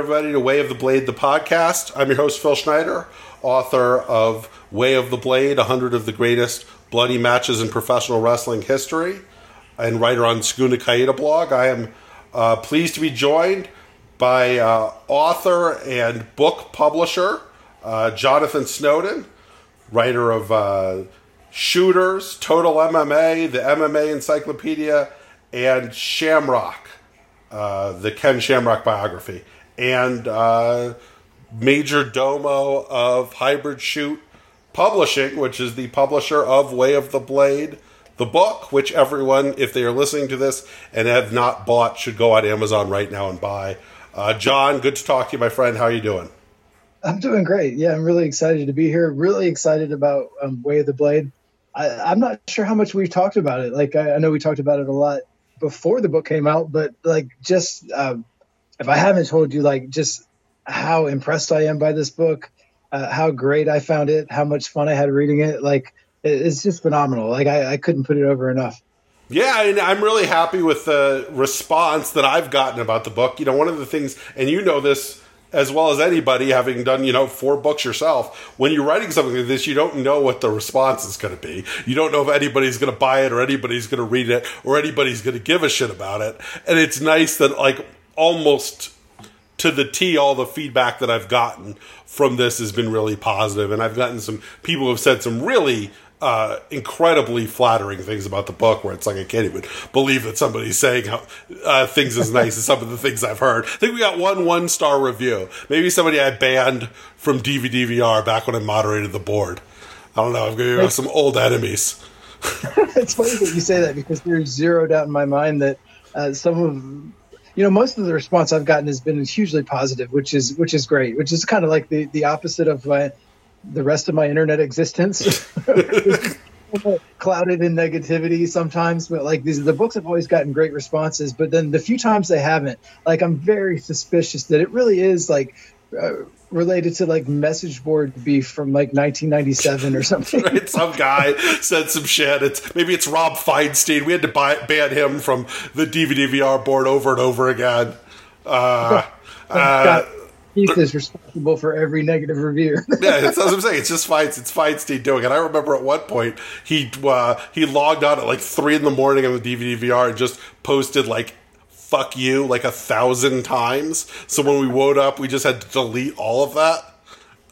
Everybody, to Way of the Blade, the podcast. I'm your host, Phil Schneider, author of Way of the Blade 100 of the Greatest Bloody Matches in Professional Wrestling History, and writer on Segunda Caída blog. I am uh, pleased to be joined by uh, author and book publisher uh, Jonathan Snowden, writer of uh, Shooters, Total MMA, the MMA Encyclopedia, and Shamrock uh, the Ken Shamrock biography, and uh, major domo of Hybrid Shoot Publishing, which is the publisher of Way of the Blade, the book, which everyone, if they are listening to this and have not bought, should go on Amazon right now and buy. Uh, John, good to talk to you, my friend. How are you doing? I'm doing great. Yeah, I'm really excited to be here. Really excited about um, Way of the Blade. I, am not sure how much we've talked about it. Like I, I, know we talked about it a lot before the book came out, but like just um, if I haven't told you, like just how impressed I am by this book, uh, how great I found it, how much fun I had reading it, like it, it's just phenomenal. Like I, I couldn't put it over enough. Yeah, and I'm really happy with the response that I've gotten about the book. You know, one of the things, and you know this as well as anybody having done you know four books yourself when you're writing something like this you don't know what the response is going to be you don't know if anybody's going to buy it or anybody's going to read it or anybody's going to give a shit about it and it's nice that like almost to the T, all the feedback that I've gotten from this has been really positive, and I've gotten some people who have said some really uh, incredibly flattering things about the book where it's like I can't even believe that somebody's saying how, uh, things as nice as some of the things I've heard. I think we got one one star review. Maybe somebody I banned from DVDVR back when I moderated the board. I don't know. I've got some old enemies. it's funny that you say that because there's zero doubt in my mind that uh, some of you know most of the response I've gotten has been hugely positive, which is which is great. Which is kind of like the the opposite of my the rest of my internet existence clouded in negativity sometimes but like these the books have always gotten great responses but then the few times they haven't like i'm very suspicious that it really is like uh, related to like message board beef from like 1997 or something. right, some guy said some shit. It's maybe it's Rob Feinstein. We had to buy, ban him from the DVD VR board over and over again. Uh, uh, Keith is responsible for every negative review. yeah, that's what I'm saying. It's just Feinstein, it's Feinstein doing it. I remember at one point he uh, he logged on at like three in the morning on the DVD VR and just posted like "fuck you" like a thousand times. So when we woke up, we just had to delete all of that.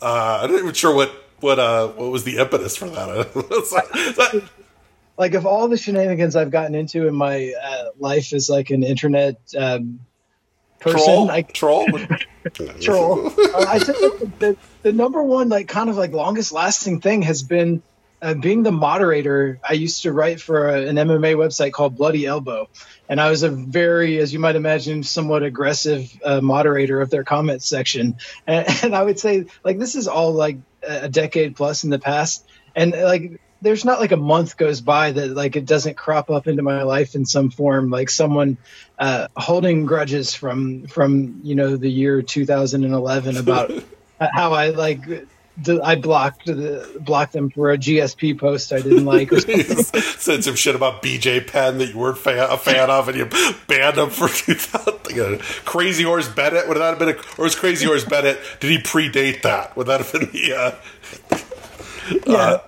Uh, I'm not even sure what what uh what was the impetus for that. like if all the shenanigans I've gotten into in my uh, life is like an internet um, person. Troll. I, troll. troll. Uh, I think the, the, the, number one, like, kind of like longest lasting thing has been uh, being the moderator. I used to write for a, an MMA website called Bloody Elbow, and I was a very, as you might imagine, somewhat aggressive uh, moderator of their comment section. And, and I would say, like, this is all like a decade plus in the past, and like there's not like a month goes by that like it doesn't crop up into my life in some form like someone uh, holding grudges from from you know the year 2011 about how I like I blocked the blocked them for a GSP post I didn't like. Said some shit about BJ Penn that you weren't fan, a fan of, and you banned him for 2000. Crazy Horse Bennett. Would that have been a, or was Crazy Horse Bennett? Did he predate that? Would that have been the? Uh, yeah, uh,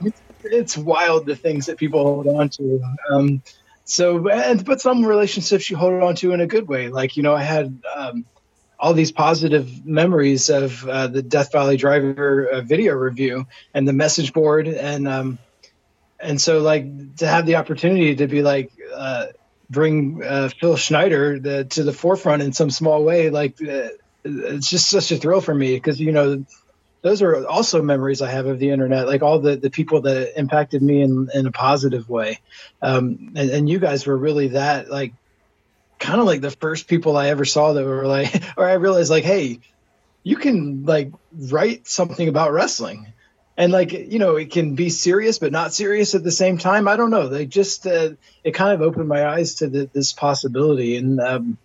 it's wild the things that people hold on to. Um, so, and but some relationships you hold on to in a good way. Like you know, I had um, all these positive memories of uh, the Death Valley Driver uh, video review and the message board, and um, and so like to have the opportunity to be like. Uh, bring uh, Phil Schneider the, to the forefront in some small way, like uh, it's just such a thrill for me because you know those are also memories I have of the internet, like all the, the people that impacted me in, in a positive way. Um, and, and you guys were really that, like, kind of like the first people I ever saw that were like, or I realized, like, hey, you can like write something about wrestling. And like you know, it can be serious but not serious at the same time. I don't know. They just uh, it kind of opened my eyes to the, this possibility, and um,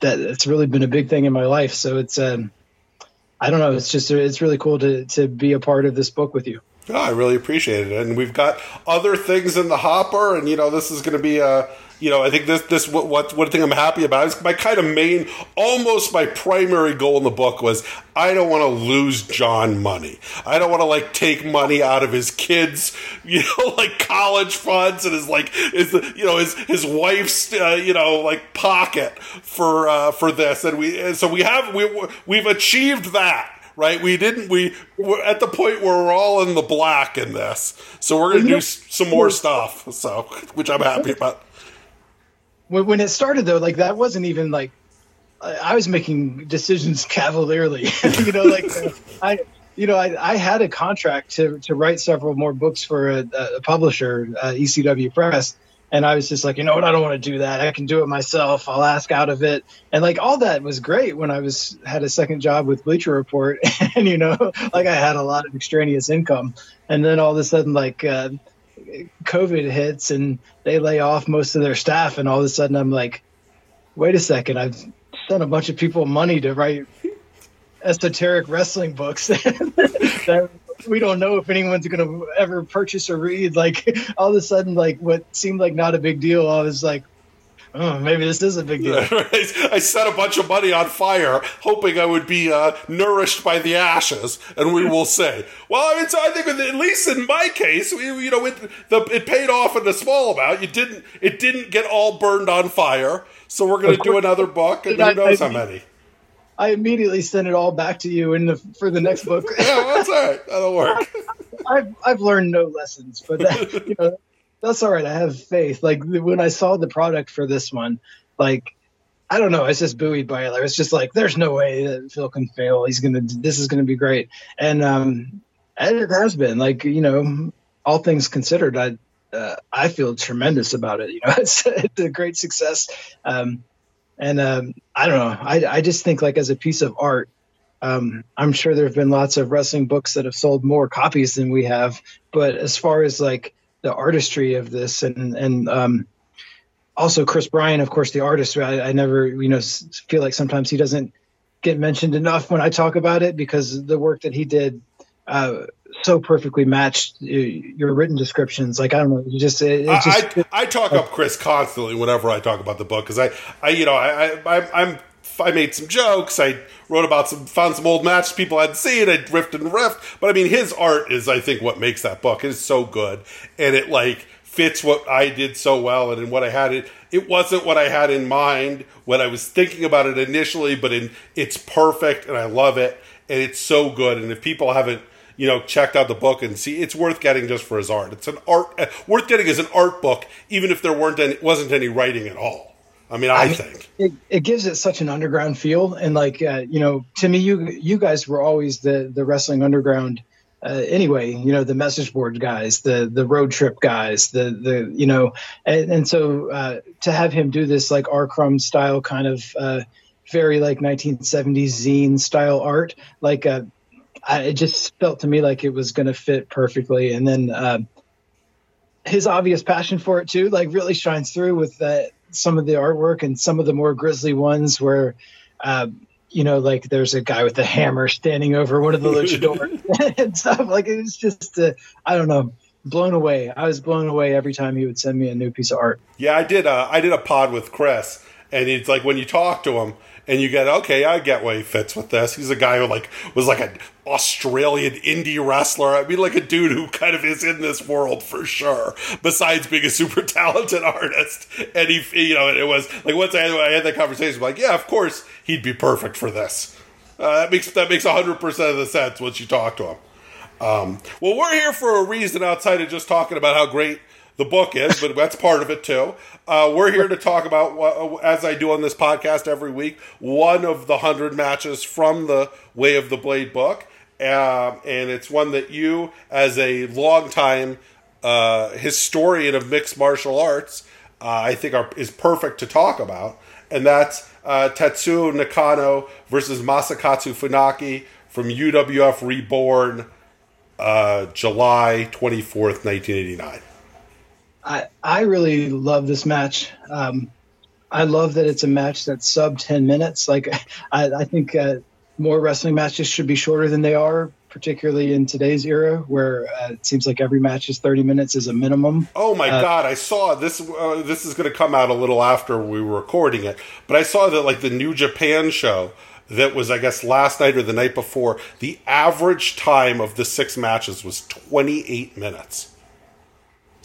that it's really been a big thing in my life. So it's um, I don't know. It's just it's really cool to to be a part of this book with you. Oh, I really appreciate it, and we've got other things in the hopper, and you know this is going to be a you know, I think this this what what, what thing I'm happy about is my kind of main, almost my primary goal in the book was I don't want to lose John money. I don't want to like take money out of his kids, you know, like college funds and his like his you know his his wife's uh, you know like pocket for uh, for this, and we and so we have we we've achieved that right? We didn't. We we're at the point where we're all in the black in this, so we're going to do some more stuff. So, which I'm happy about when, when it started though, like that wasn't even like I was making decisions cavalierly. you know, like uh, I, you know, I, I had a contract to to write several more books for a, a publisher, uh, ECW Press, and I was just like, you know what, I don't want to do that. I can do it myself. I'll ask out of it, and like all that was great when I was had a second job with Bleacher Report, and you know, like I had a lot of extraneous income, and then all of a sudden, like. Uh, COVID hits and they lay off most of their staff, and all of a sudden I'm like, wait a second, I've sent a bunch of people money to write esoteric wrestling books that we don't know if anyone's going to ever purchase or read. Like all of a sudden, like what seemed like not a big deal, I was like, oh, maybe this is a big deal. I set a bunch of money on fire, hoping I would be uh, nourished by the ashes, and we will say, well, I mean, so I think at least in my case, we, you know, it, the, it paid off in a small amount. You didn't, it didn't get all burned on fire. So we're going to do another book, and who knows how many. I immediately sent it all back to you in the for the next book. yeah, well, that's all right. That'll work. I've I've learned no lessons, but that, you know that's all right. I have faith. Like when I saw the product for this one, like I don't know, I was just buoyed by it. I was just like, there's no way that Phil can fail. He's gonna this is gonna be great. And um and it has been. Like, you know, all things considered, I uh, I feel tremendous about it. You know, it's, it's a great success. Um and um I don't know. I I just think like as a piece of art, um, I'm sure there have been lots of wrestling books that have sold more copies than we have, but as far as like the artistry of this and and um, also Chris Bryan, of course, the artist. I, I, never, you know, feel like sometimes he doesn't get mentioned enough when I talk about it because the work that he did uh, so perfectly matched your written descriptions. Like I don't know, you just, it, it just I, I, I, talk up Chris constantly whenever I talk about the book because I, I, you know, I, I, I'm I made some jokes. I wrote about some, found some old matches people hadn't seen. I drifted and riffed. But I mean, his art is, I think, what makes that book. It is so good. And it, like, fits what I did so well and in what I had it. It wasn't what I had in mind when I was thinking about it initially, but in, it's perfect and I love it. And it's so good. And if people haven't, you know, checked out the book and see, it's worth getting just for his art. It's an art, uh, worth getting as an art book, even if there weren't any, wasn't any writing at all. I mean, I, I think it, it, gives it such an underground feel, and like uh, you know, to me, you you guys were always the the wrestling underground. Uh, anyway, you know, the message board guys, the the road trip guys, the the you know, and, and so uh, to have him do this like R. Crumb style kind of uh, very like 1970s zine style art, like uh, I, it just felt to me like it was going to fit perfectly, and then. Uh, his obvious passion for it too, like really shines through with that some of the artwork and some of the more grisly ones where, uh, you know, like there's a guy with a hammer standing over one of the luchadors and stuff. Like it was just, uh, I don't know, blown away. I was blown away every time he would send me a new piece of art. Yeah, I did. A, I did a pod with Chris, and it's like when you talk to him and you get okay, I get why he fits with this. He's a guy who like was like an Australian indie wrestler. I mean, like a dude who kind of is in this world for sure. Besides being a super talented artist, and he, you know, it was like once I, I had that conversation, I'm like, yeah, of course he'd be perfect for this. Uh, that makes that makes hundred percent of the sense once you talk to him. Um, well, we're here for a reason outside of just talking about how great the book is, but that's part of it too. Uh, we're here to talk about, as I do on this podcast every week, one of the hundred matches from the Way of the Blade book, uh, and it's one that you, as a longtime uh, historian of mixed martial arts, uh, I think are, is perfect to talk about, and that's uh, Tetsuya Nakano versus Masakatsu Funaki from UWF Reborn, uh, July twenty fourth, nineteen eighty nine. I I really love this match. Um, I love that it's a match that's sub ten minutes. Like I, I think uh, more wrestling matches should be shorter than they are particularly in today's era, where uh, it seems like every match is 30 minutes is a minimum. Oh my Uh, god! I saw this. Uh, this is going to come out a little after we were recording it, but I saw that like the New Japan show that was, I guess, last night or the night before. The average time of the six matches was 28 minutes.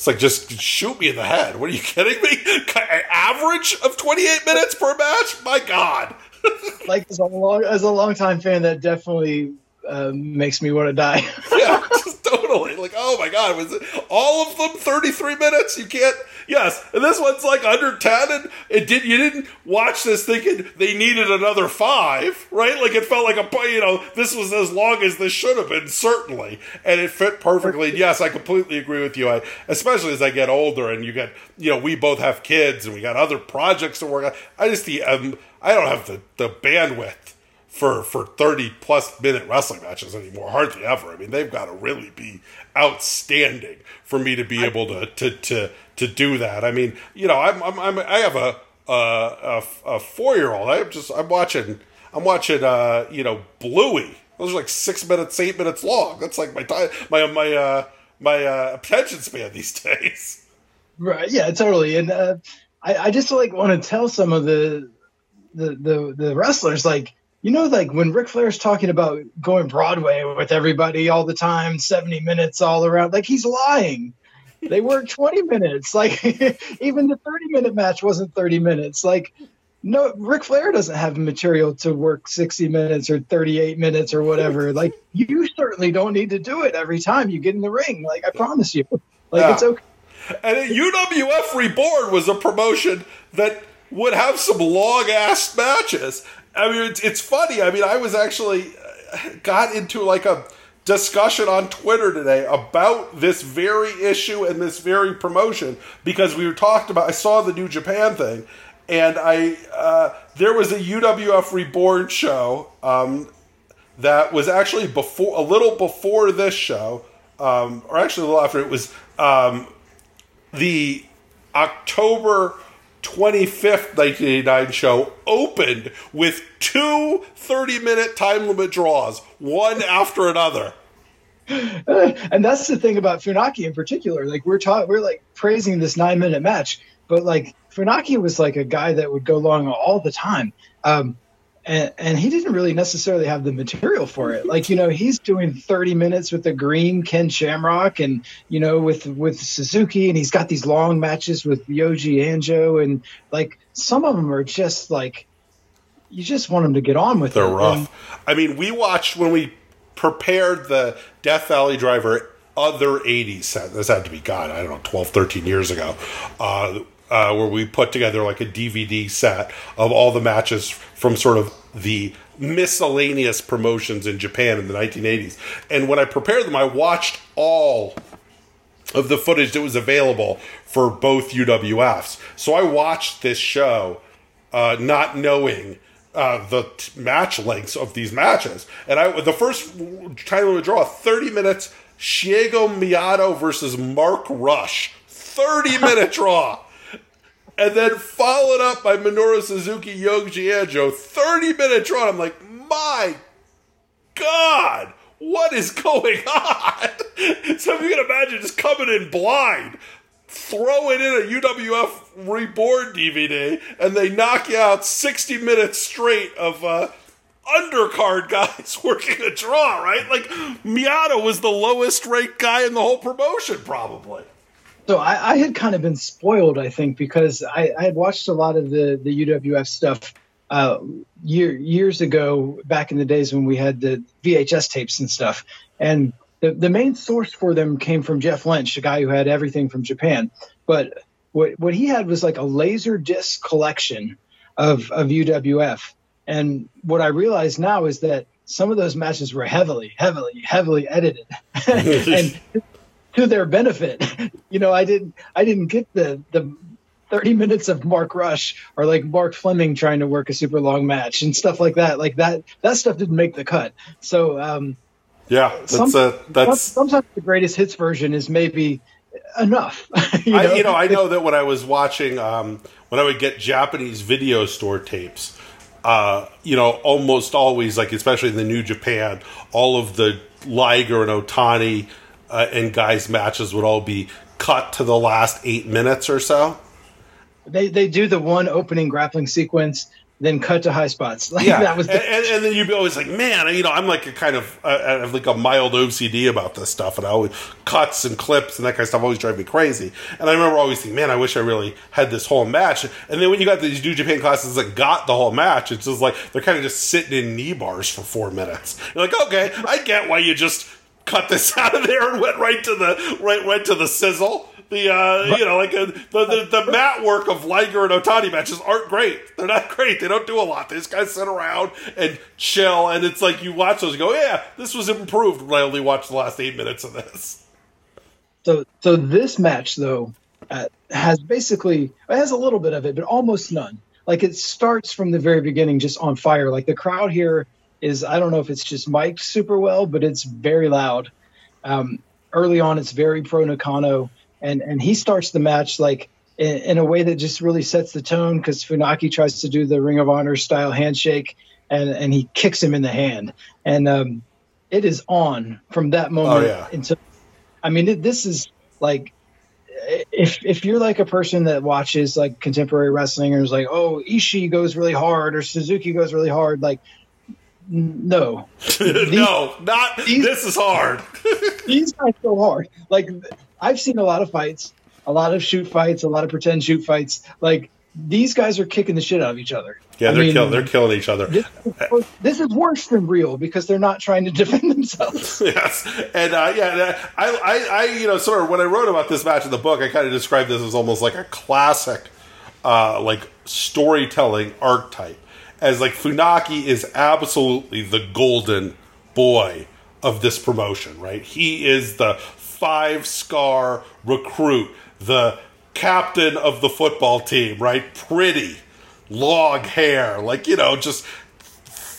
It's like just shoot me in the head. What are you kidding me? An Average of 28 minutes per match? My god! Like as a long as a longtime fan, that definitely uh, makes me want to die. yeah, totally. Like, oh my god, was it all of them 33 minutes? You can't. Yes, and this one's like under 10, and it did. You didn't watch this thinking they needed another five, right? Like it felt like a you know this was as long as this should have been, certainly, and it fit perfectly. And yes, I completely agree with you. I, especially as I get older, and you get you know we both have kids, and we got other projects to work on. I just the um, I don't have the the bandwidth for for 30 plus minute wrestling matches anymore hardly ever i mean they've got to really be outstanding for me to be able to to to, to do that i mean you know i'm, I'm, I'm i have a a, a, a four year old i'm just i'm watching i'm watching uh you know bluey those are like six minutes eight minutes long that's like my time my my uh my uh attention span these days right? Yeah, totally. And uh, I, I just like want to tell some of the, the the the wrestlers like. You know, like when Ric Flair's talking about going Broadway with everybody all the time, 70 minutes all around, like he's lying. They work 20 minutes. Like even the 30 minute match wasn't 30 minutes. Like no, Ric Flair doesn't have material to work 60 minutes or 38 minutes or whatever. Like you certainly don't need to do it every time you get in the ring. Like I promise you. Like Yeah. it's okay. And UWF Reborn was a promotion that would have some long ass matches. I mean, it's, it's funny. I mean, I was actually uh, got into like a discussion on Twitter today about this very issue and this very promotion because we were talked about. I saw the New Japan thing, and I uh, there was a UWF Reborn show um, that was actually before a little before this show, um, or actually a little after. It was um, the October 25th, 1989 show opened with two 30 minute time limit draws, one after another. and that's the thing about Funaki in particular. Like we're taught, we're like praising this nine minute match, but like Funaki was like a guy that would go long all the time. Um, and, and he didn't really necessarily have the material for it. Like, you know, he's doing 30 minutes with the green Ken Shamrock and, you know, with, with Suzuki and he's got these long matches with Yoji Anjo and like some of them are just like, you just want him to get on with They're it. And- rough. I mean, we watched when we prepared the Death Valley Driver other 80s set. This had to be, God, I don't know, 12, 13 years ago. Uh, uh, where we put together like a DVD set of all the matches from sort of the miscellaneous promotions in Japan in the 1980s. And when I prepared them, I watched all of the footage that was available for both UWFs. So I watched this show uh, not knowing uh, the t- match lengths of these matches. And I the first title to draw 30 minutes Shigeo Miyato versus Mark Rush. 30 minute draw. And then followed up by Minoru Suzuki Yoji Anjo. 30 minute draw. I'm like, my God, what is going on? so if you can imagine just coming in blind, throwing in a UWF Reborn DVD, and they knock you out 60 minutes straight of uh, undercard guys working a draw, right? Like, Miyato was the lowest ranked guy in the whole promotion, probably. So I, I had kind of been spoiled, I think, because I, I had watched a lot of the, the UWF stuff uh, year, years ago, back in the days when we had the VHS tapes and stuff. And the, the main source for them came from Jeff Lynch, a guy who had everything from Japan. But what, what he had was like a laser disc collection of, of UWF. And what I realize now is that some of those matches were heavily, heavily, heavily edited. and to their benefit. You know, I didn't I didn't get the the 30 minutes of Mark Rush or like Mark Fleming trying to work a super long match and stuff like that. Like that that stuff didn't make the cut. So um Yeah, that's Some- uh, that's sometimes the greatest hits version is maybe enough. you, I, you know, I know that when I was watching, um, when I would get Japanese video store tapes, uh, you know, almost always, like especially in the New Japan, all of the Liger and Otani uh, and guys' matches would all be cut to the last eight minutes or so. They they do the one opening grappling sequence, then cut to high spots. Like, yeah, that was the- and, and, and then you'd be always like, man, you know, I'm like a kind of uh, I have like a mild OCD about this stuff, and I always cuts and clips and that kind of stuff always drive me crazy. And I remember always thinking, man, I wish I really had this whole match. And then when you got these New Japan classes that got the whole match, it's just like they're kind of just sitting in knee bars for four minutes. You're like, okay, I get why you just cut this out of there and went right to the right right to the sizzle. The uh, you know like uh, the, the the mat work of Liger and Otani matches aren't great. They're not great. They don't do a lot. They just kind of sit around and chill, and it's like you watch those and go, yeah, this was improved. When I only watched the last eight minutes of this. So, so this match though uh, has basically it has a little bit of it, but almost none. Like it starts from the very beginning, just on fire. Like the crowd here is, I don't know if it's just mic'd super well, but it's very loud. Um, early on, it's very pro Nakano, and and he starts the match like in, in a way that just really sets the tone because Funaki tries to do the Ring of Honor style handshake, and and he kicks him in the hand, and um, it is on from that moment Oh, yeah. until I mean, it, this is like if if you're like a person that watches like contemporary wrestling and is like, oh, Ishii goes really hard or Suzuki goes really hard, like no, no, not these- this is hard. these guys go hard. Like I've seen a lot of fights, a lot of shoot fights, a lot of pretend shoot fights. Like these guys are kicking the shit out of each other. yeah, I they're mean, killing. They're killing each other. This, is- this is worse than real because they're not trying to defend themselves. yes, and uh, yeah, uh, I, I, I, you know, sort of when I wrote about this match in the book, I kind of described this as almost like a classic, uh, like storytelling archetype, as like Funaki is absolutely the golden boy of this promotion, right? He is the five star recruit, the captain of the football team, right? Pretty, long hair, like you know, just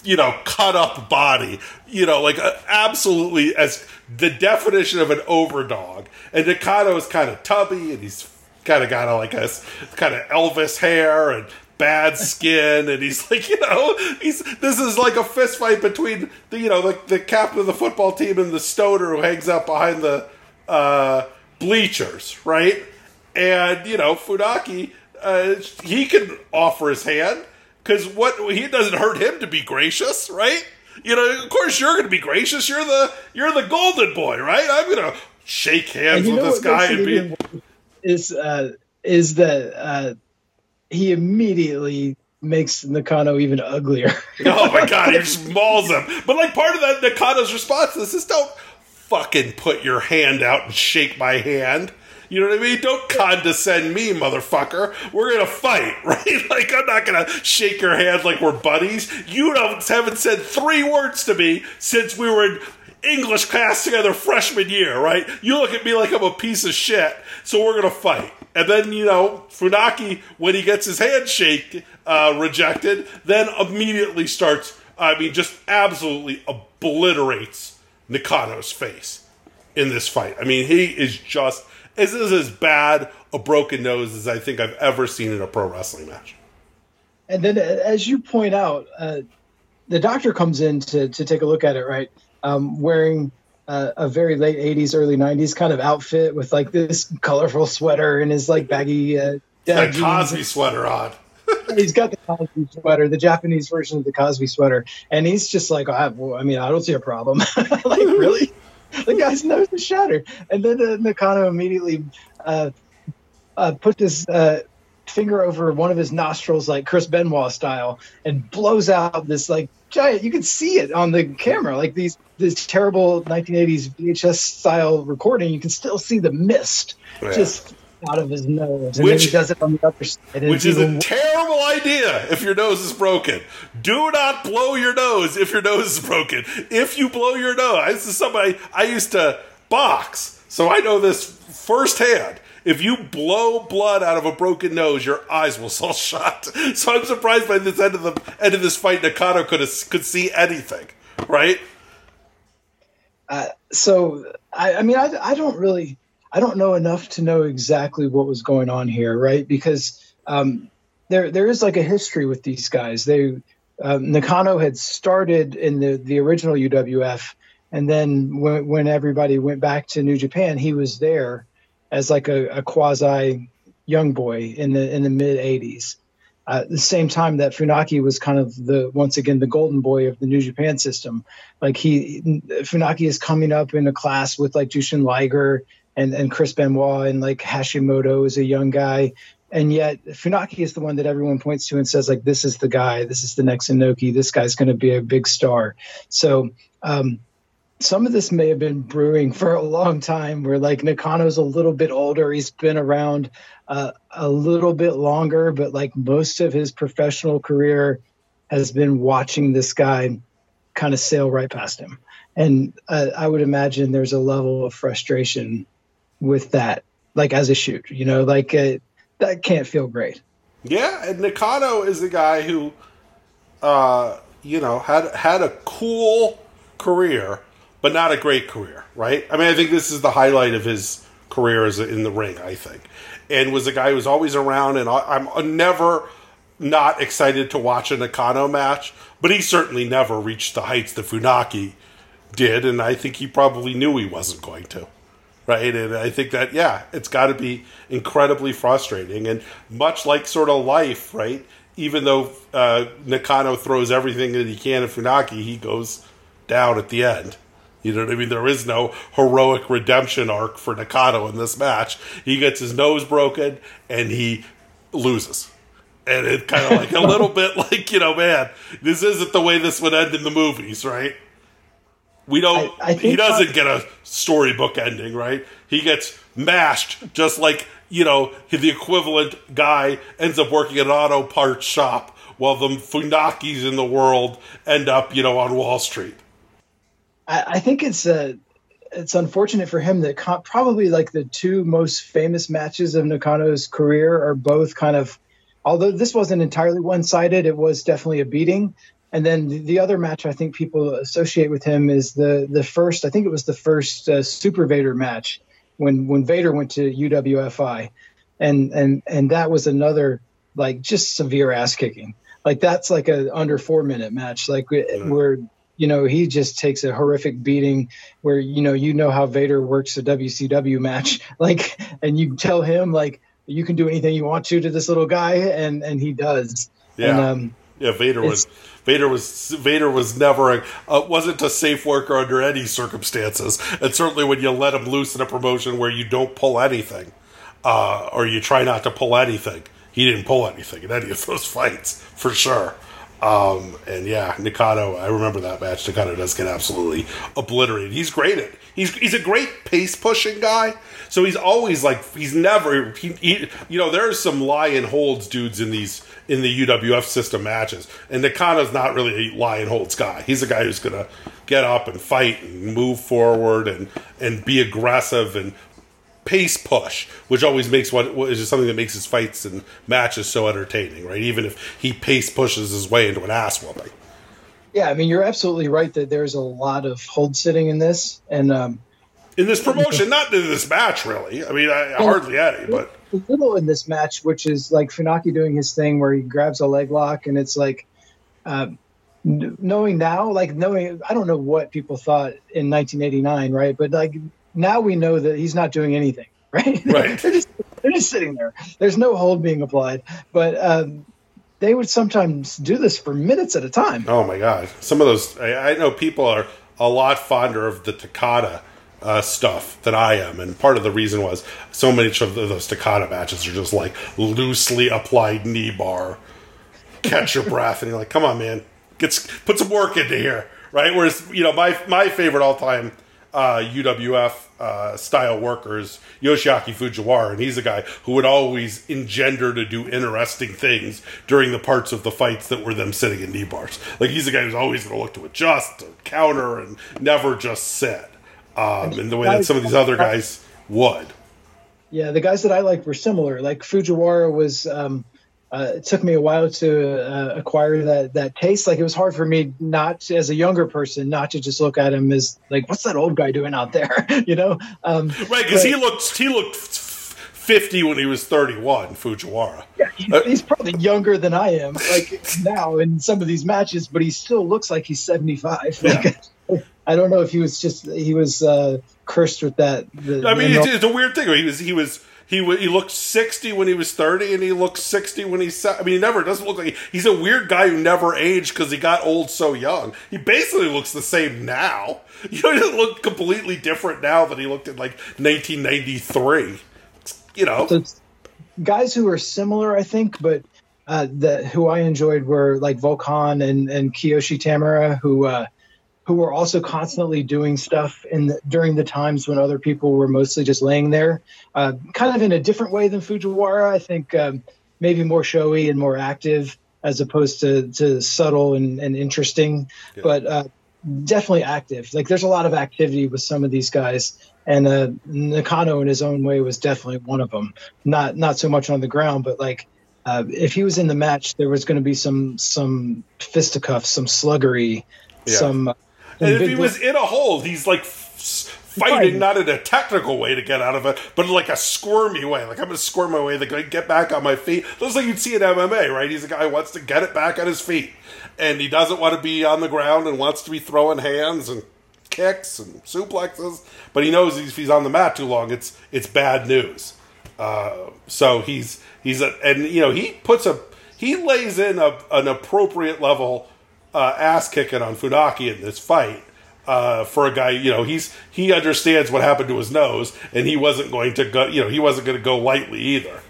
you know, cut up body, you know, like uh, absolutely as the definition of an overdog. And Nakano is kind of tubby and he's kind of got a, like a kind of Elvis hair and bad skin. And he's like, you know, he's this is like a fist fight between the, you know, the, the captain of the football team and the stoner who hangs out behind the uh, bleachers, right? And, you know, Funaki, uh, he can offer his hand because what he doesn't hurt him to be gracious, right? You know, of course you're going to be gracious. You're the you're the golden boy, right? I'm going to shake hands with this guy and be. is uh, is that uh, he immediately makes Nakano even uglier. Oh my god, he just mauls him. But like part of that Nakano's response to this is don't fucking put your hand out and shake my hand. You know what I mean? Don't condescend me, motherfucker. We're gonna fight, right? Like I'm not gonna shake your hand like we're buddies. You don't haven't said three words to me since we were in English class together freshman year, right? You look at me like I'm a piece of shit, so we're gonna fight. And then you know Funaki, when he gets his handshake uh, rejected, then immediately starts. I mean, just absolutely obliterates Nakano's face in this fight. I mean, he is just this is as bad a broken nose as I think I've ever seen in a pro wrestling match. And then, as you point out, uh, the doctor comes in to, to take a look at it, right? Um, wearing uh, a very late 80s, early 90s kind of outfit with like this colorful sweater and his like baggy uh, dad Cosby sweater on. He's got the Cosby sweater, the Japanese version of the Cosby sweater. And he's just like, I, well, I mean, I don't see a problem. like, really? The guy's nose is shattered. And then uh, Nakano immediately uh, uh, put this uh, finger over one of his nostrils, like Chris Benoit style, and blows out this like giant. You can see it on the camera, like these this terrible 1980s VHS style recording. You can still see the mist Yeah. just out of his nose, and Which- he does it on the other side. Which is a terrible idea if your nose is broken. Do not blow your nose if your nose is broken. If you blow your nose, this is somebody I used to box, so I know this firsthand. If you blow blood out of a broken nose, your eyes will fall shut. So I'm surprised by this end of the end of this fight, Nakano could have, could see anything, right? Uh, so I, I mean, I, I don't really, I don't know enough to know exactly what was going on here, right? Because um, there there is like a history with these guys. They um, Nakano had started in the the original UWF And then when, when everybody went back to New Japan, he was there as like a, a quasi young boy in the in the mid 80s. Uh, at the same time that Funaki was kind of the once again the golden boy of the New Japan system. Like he Funaki is coming up in a class with like Jushin Liger and and Chris Benoit and like Hashimoto is a young guy. And yet Funaki is the one that everyone points to and says like this is the guy, this is the next Inoki, this guy's going to be a big star. So um, some of this may have been brewing for a long time where like Nakano's a little bit older. He's been around uh, a little bit longer, but like most of his professional career has been watching this guy kind of sail right past him. And uh, I would imagine there's a level of frustration with that, like as a shoot, you know, like uh, that can't feel great. Yeah, and Nakano is the guy who, uh, you know, had had a cool career but not a great career, right? I mean, I think this is the highlight of his career as in the ring, I think. And was a guy who was always around, and I'm never not excited to watch a Nakano match, but he certainly never reached the heights that Funaki did, and I think he probably knew he wasn't going to. Right, and I think that yeah, it's got to be incredibly frustrating, and much like sort of life, right? Even though uh, Nakano throws everything that he can at Funaki, he goes down at the end. You know what I mean? There is no heroic redemption arc for Nakano in this match. He gets his nose broken and he loses. And it kind of like a little bit like, you know, man, this isn't the way this would end in the movies, right? We don't, I, I he doesn't get a storybook ending, right? He gets mashed just like, you know, the equivalent guy ends up working at an auto parts shop while the Funakis in the world end up, you know, on Wall Street. I, I think it's uh, it's unfortunate for him that co- probably like the two most famous matches of Nakano's career are both kind of, although this wasn't entirely one sided, it was definitely a beating. And then the, the, other match I think people associate with him is the the first. I think it was the first uh, Super Vader match when when Vader went to UWFI, and and and that was another like just severe ass kicking. Like that's like a under four minute match. Like mm. where you know, he just takes a horrific beating where, you know, you know how Vader works a WCW match. Like, and you tell him, like, you can do anything you want to to this little guy, and, and he does. Yeah. And, um, yeah, Vader was Vader was Vader was never a, uh, wasn't a safe worker under any circumstances, and certainly when you let him loose in a promotion where you don't pull anything, uh, or you try not to pull anything, he didn't pull anything in any of those fights for sure. Um, and yeah, Nakano, I remember that match. Nakano does get absolutely obliterated. He's great at he's he's a great pace pushing guy. So he's always like he's never he, he you know there's some lion holds dudes in these in the UWF system matches, and Nakano's not really a lion holds guy. He's a guy who's gonna get up and fight and move forward and and be aggressive and pace push, which always makes what is something that makes his fights and matches so entertaining, right? Even if he pace pushes his way into an ass whooping. Yeah, I mean, you're absolutely right that there's a lot of hold sitting in this, and um, in this promotion, not in this match, really. I mean, I, hardly any, but a little in this match, which is like Funaki doing his thing where he grabs a leg lock, and it's like. Um, knowing now, like knowing, I don't know what people thought in 1989, right? But like now we know that he's not doing anything, right? Right. they're, just, they're just sitting there. There's no hold being applied. But um, they would sometimes do this for minutes at a time. Oh my god! Some of those, I, I know people are a lot fonder of the Takada uh, stuff than I am, and part of the reason was so many of those Takada matches are just like loosely applied knee bar, catch your breath, and you're like, come on, man, get put some work into here, right? Whereas you know my my favorite all time uh, UWF uh, style workers, Yoshiaki Fujiwara, and he's a guy who would always engender to do interesting things during the parts of the fights that were them sitting in knee bars. Like he's a guy who's always going to look to adjust, to counter, and never just sit. Um, in the way that some of these other guys would. Yeah, the guys that I like were similar. Like Fujiwara was um, uh, it took me a while to uh, acquire that that taste. Like it was hard for me not as a younger person not to just look at him as like, what's that old guy doing out there? you know, um, right? Because he looked he looked fifty when he was thirty one. Fujiwara. Yeah, he's, uh, he's, probably younger than I am, like now in some of these matches, but he still looks like he's seventy five. Yeah. I don't know if he was just he was uh, cursed with that. The, I mean, it's, it's, a weird thing. He was he was he he looked sixty when he was thirty, and he looks sixty when he's. I mean, he never doesn't look like he's a weird guy who never aged because he got old so young. He basically looks the same now. You know, he doesn't look completely different now than he looked in like nineteen ninety three. You know, guys who are similar, I think, but uh, that who I enjoyed were like Volk Han and and Kiyoshi Tamura, who uh, who were also constantly doing stuff in the, during the times when other people were mostly just laying there, uh, kind of in a different way than Fujiwara. I think um, maybe more showy and more active as opposed to, to subtle and, and interesting, yeah. but uh, definitely active. Like there's a lot of activity with some of these guys, and uh, Nakano in his own way was definitely one of them. Not not so much on the ground, but like. Uh, if he was in the match, there was going to be some some fisticuffs, some sluggery, yeah. some and if he was in a hole, he's like fighting not in a technical way to get out of it, but in like a squirmy way. Like I'm going to squirm my way, to get back on my feet. Looks like you'd see in MMA, right? He's a guy who wants to get it back on his feet, and he doesn't want to be on the ground and wants to be throwing hands and kicks and suplexes. But he knows if he's on the mat too long, it's it's bad news. Uh, so he's he's a, and you know he puts a he lays in a, an appropriate level uh, ass kicking on Funaki in this fight. Uh, for a guy, you know, he's he understands what happened to his nose, and he wasn't going to go, you know, he wasn't going to go lightly either,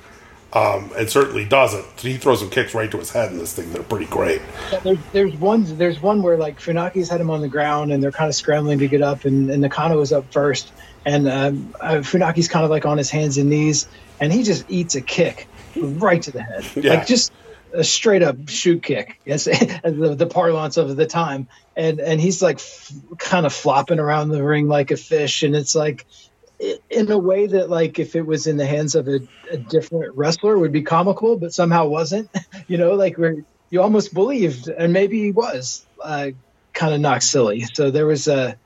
um, and certainly doesn't. He throws some kicks right to his head in this thing. They're pretty great. There's, there's one there's one where like Funaki's had him on the ground, and they're kind of scrambling to get up, and, and Nakano is up first, and um, uh, Funaki's kind of like on his hands and knees, and he just eats a kick right to the head, yeah. like just a straight up shoot kick, yes, the, the parlance of the time, and and he's like f- kind of flopping around the ring like a fish, and it's like in a way that like if it was in the hands of a, a different wrestler would be comical, but somehow wasn't, you know, like where you almost believed, and maybe he was uh, kind of knocked silly. So there was a.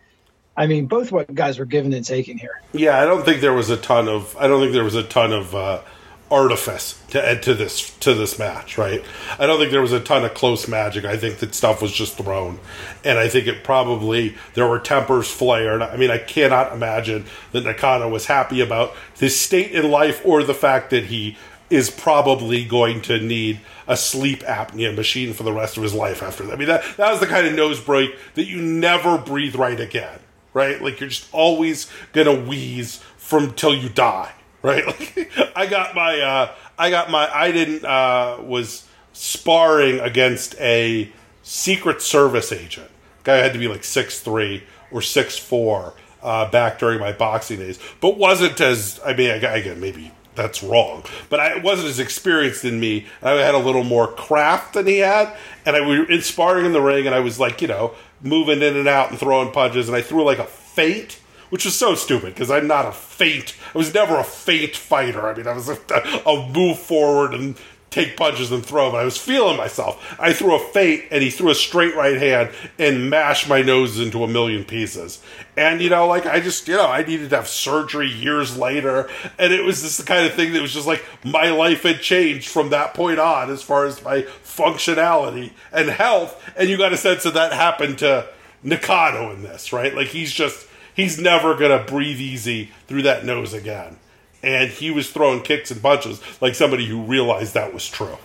I mean, both what guys were given and taken here. Yeah, I don't think there was a ton of. I don't think there was a ton of uh, artifice to add to this to this match, right? I don't think there was a ton of close magic. I think that stuff was just thrown, and I think it probably there were tempers flared. I mean, I cannot imagine that Nakano was happy about his state in life or the fact that he is probably going to need a sleep apnea machine for the rest of his life after that. I mean, that that was the kind of nose break that you never breathe right again, right? Like you're just always gonna wheeze from till you die right? Like, I got my, uh, I got my, I didn't, uh, was sparring against a Secret Service agent. Guy had to be like six three or six four uh, back during my boxing days, but wasn't as, I mean, I, again, maybe that's wrong, but I wasn't as experienced in me. I had a little more craft than he had, and I was in sparring in the ring, and I was like, you know, moving in and out and throwing punches, and I threw like a feint which was so stupid because I'm not a feint. I was never a feint fighter. I mean, I was a, a move forward and take punches and throw, but I was feeling myself. I threw a feint and he threw a straight right hand and mashed my nose into a million pieces. And, you know, like I just, you know, I needed to have surgery years later. And it was just the kind of thing that was just like my life had changed from that point on as far as my functionality and health. And you got a sense that that happened to Nakano in this, right? Like he's just he's never going to breathe easy through that nose again. And he was throwing kicks and punches like somebody who realized that was true.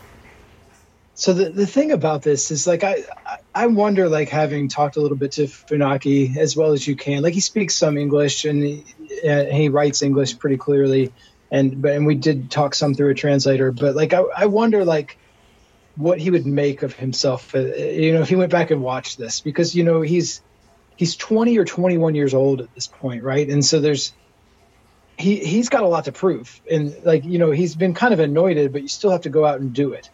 So the, the thing about this is like I I wonder like having talked a little bit to Funaki as well as you can like he speaks some English and he, uh, he writes English pretty clearly and but and we did talk some through a translator but like I, I wonder like what he would make of himself uh, you know if he went back and watched this because you know he's he's 20 or 21 years old at this point, right? And so there's he he's got a lot to prove, and like you know he's been kind of anointed, but you still have to go out and do it.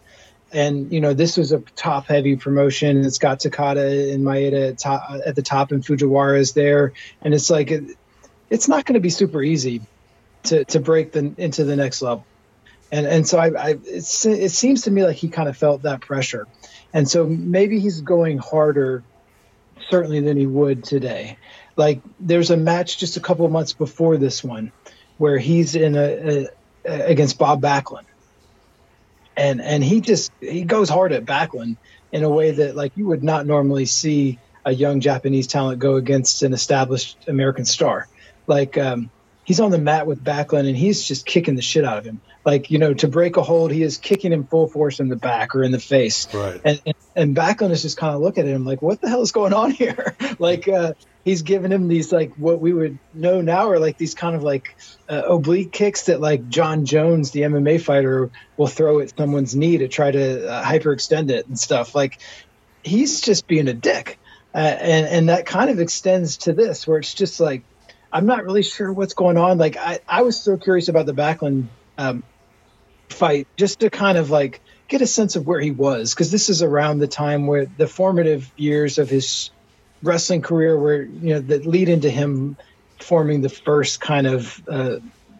And you know this was a top heavy promotion. It's got Takada and Maeda at, top, at the top, and Fujiwara is there, and it's like it, it's not going to be super easy to to break the into the next level. And and so I, I it seems to me like he kind of felt that pressure, and so maybe he's going harder certainly than he would today. Like there's a match just a couple of months before this one where he's in a, a, against Bob Backlund, and and he just he goes hard at Backlund in a way that like you would not normally see a young Japanese talent go against an established American star. Like um, he's on the mat with Backlund and he's just kicking the shit out of him. Like you know, to break a hold, he is kicking him full force in the back or in the face. Right. And and, and Backlund is just kind of looking at him like, what the hell is going on here? like uh, he's giving him these like what we would know now are like these kind of like uh, oblique kicks that like Jon Jones, the MMA fighter, will throw at someone's knee to try to uh, hyperextend it and stuff. Like he's just being a dick. Uh, and and that kind of extends to this, where it's just like I'm not really sure what's going on. Like I, I was so curious about the Backlund um, fight, just to kind of like get a sense of where he was, because this is around the time where the formative years of his wrestling career, where you know that lead into him forming the first kind of uh,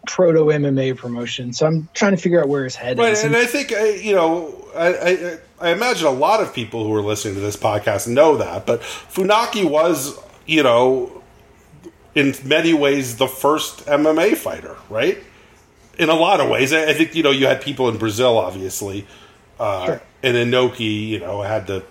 proto MMA promotion. So I'm trying to figure out where his head right, is. and I think uh, you know, I, I I imagine a lot of people who are listening to this podcast know that, but Funaki was, you know, in many ways the first MMA fighter, right? In a lot of ways, I think you know you had people in Brazil, obviously, uh, Sure. and Inoki, you know, had the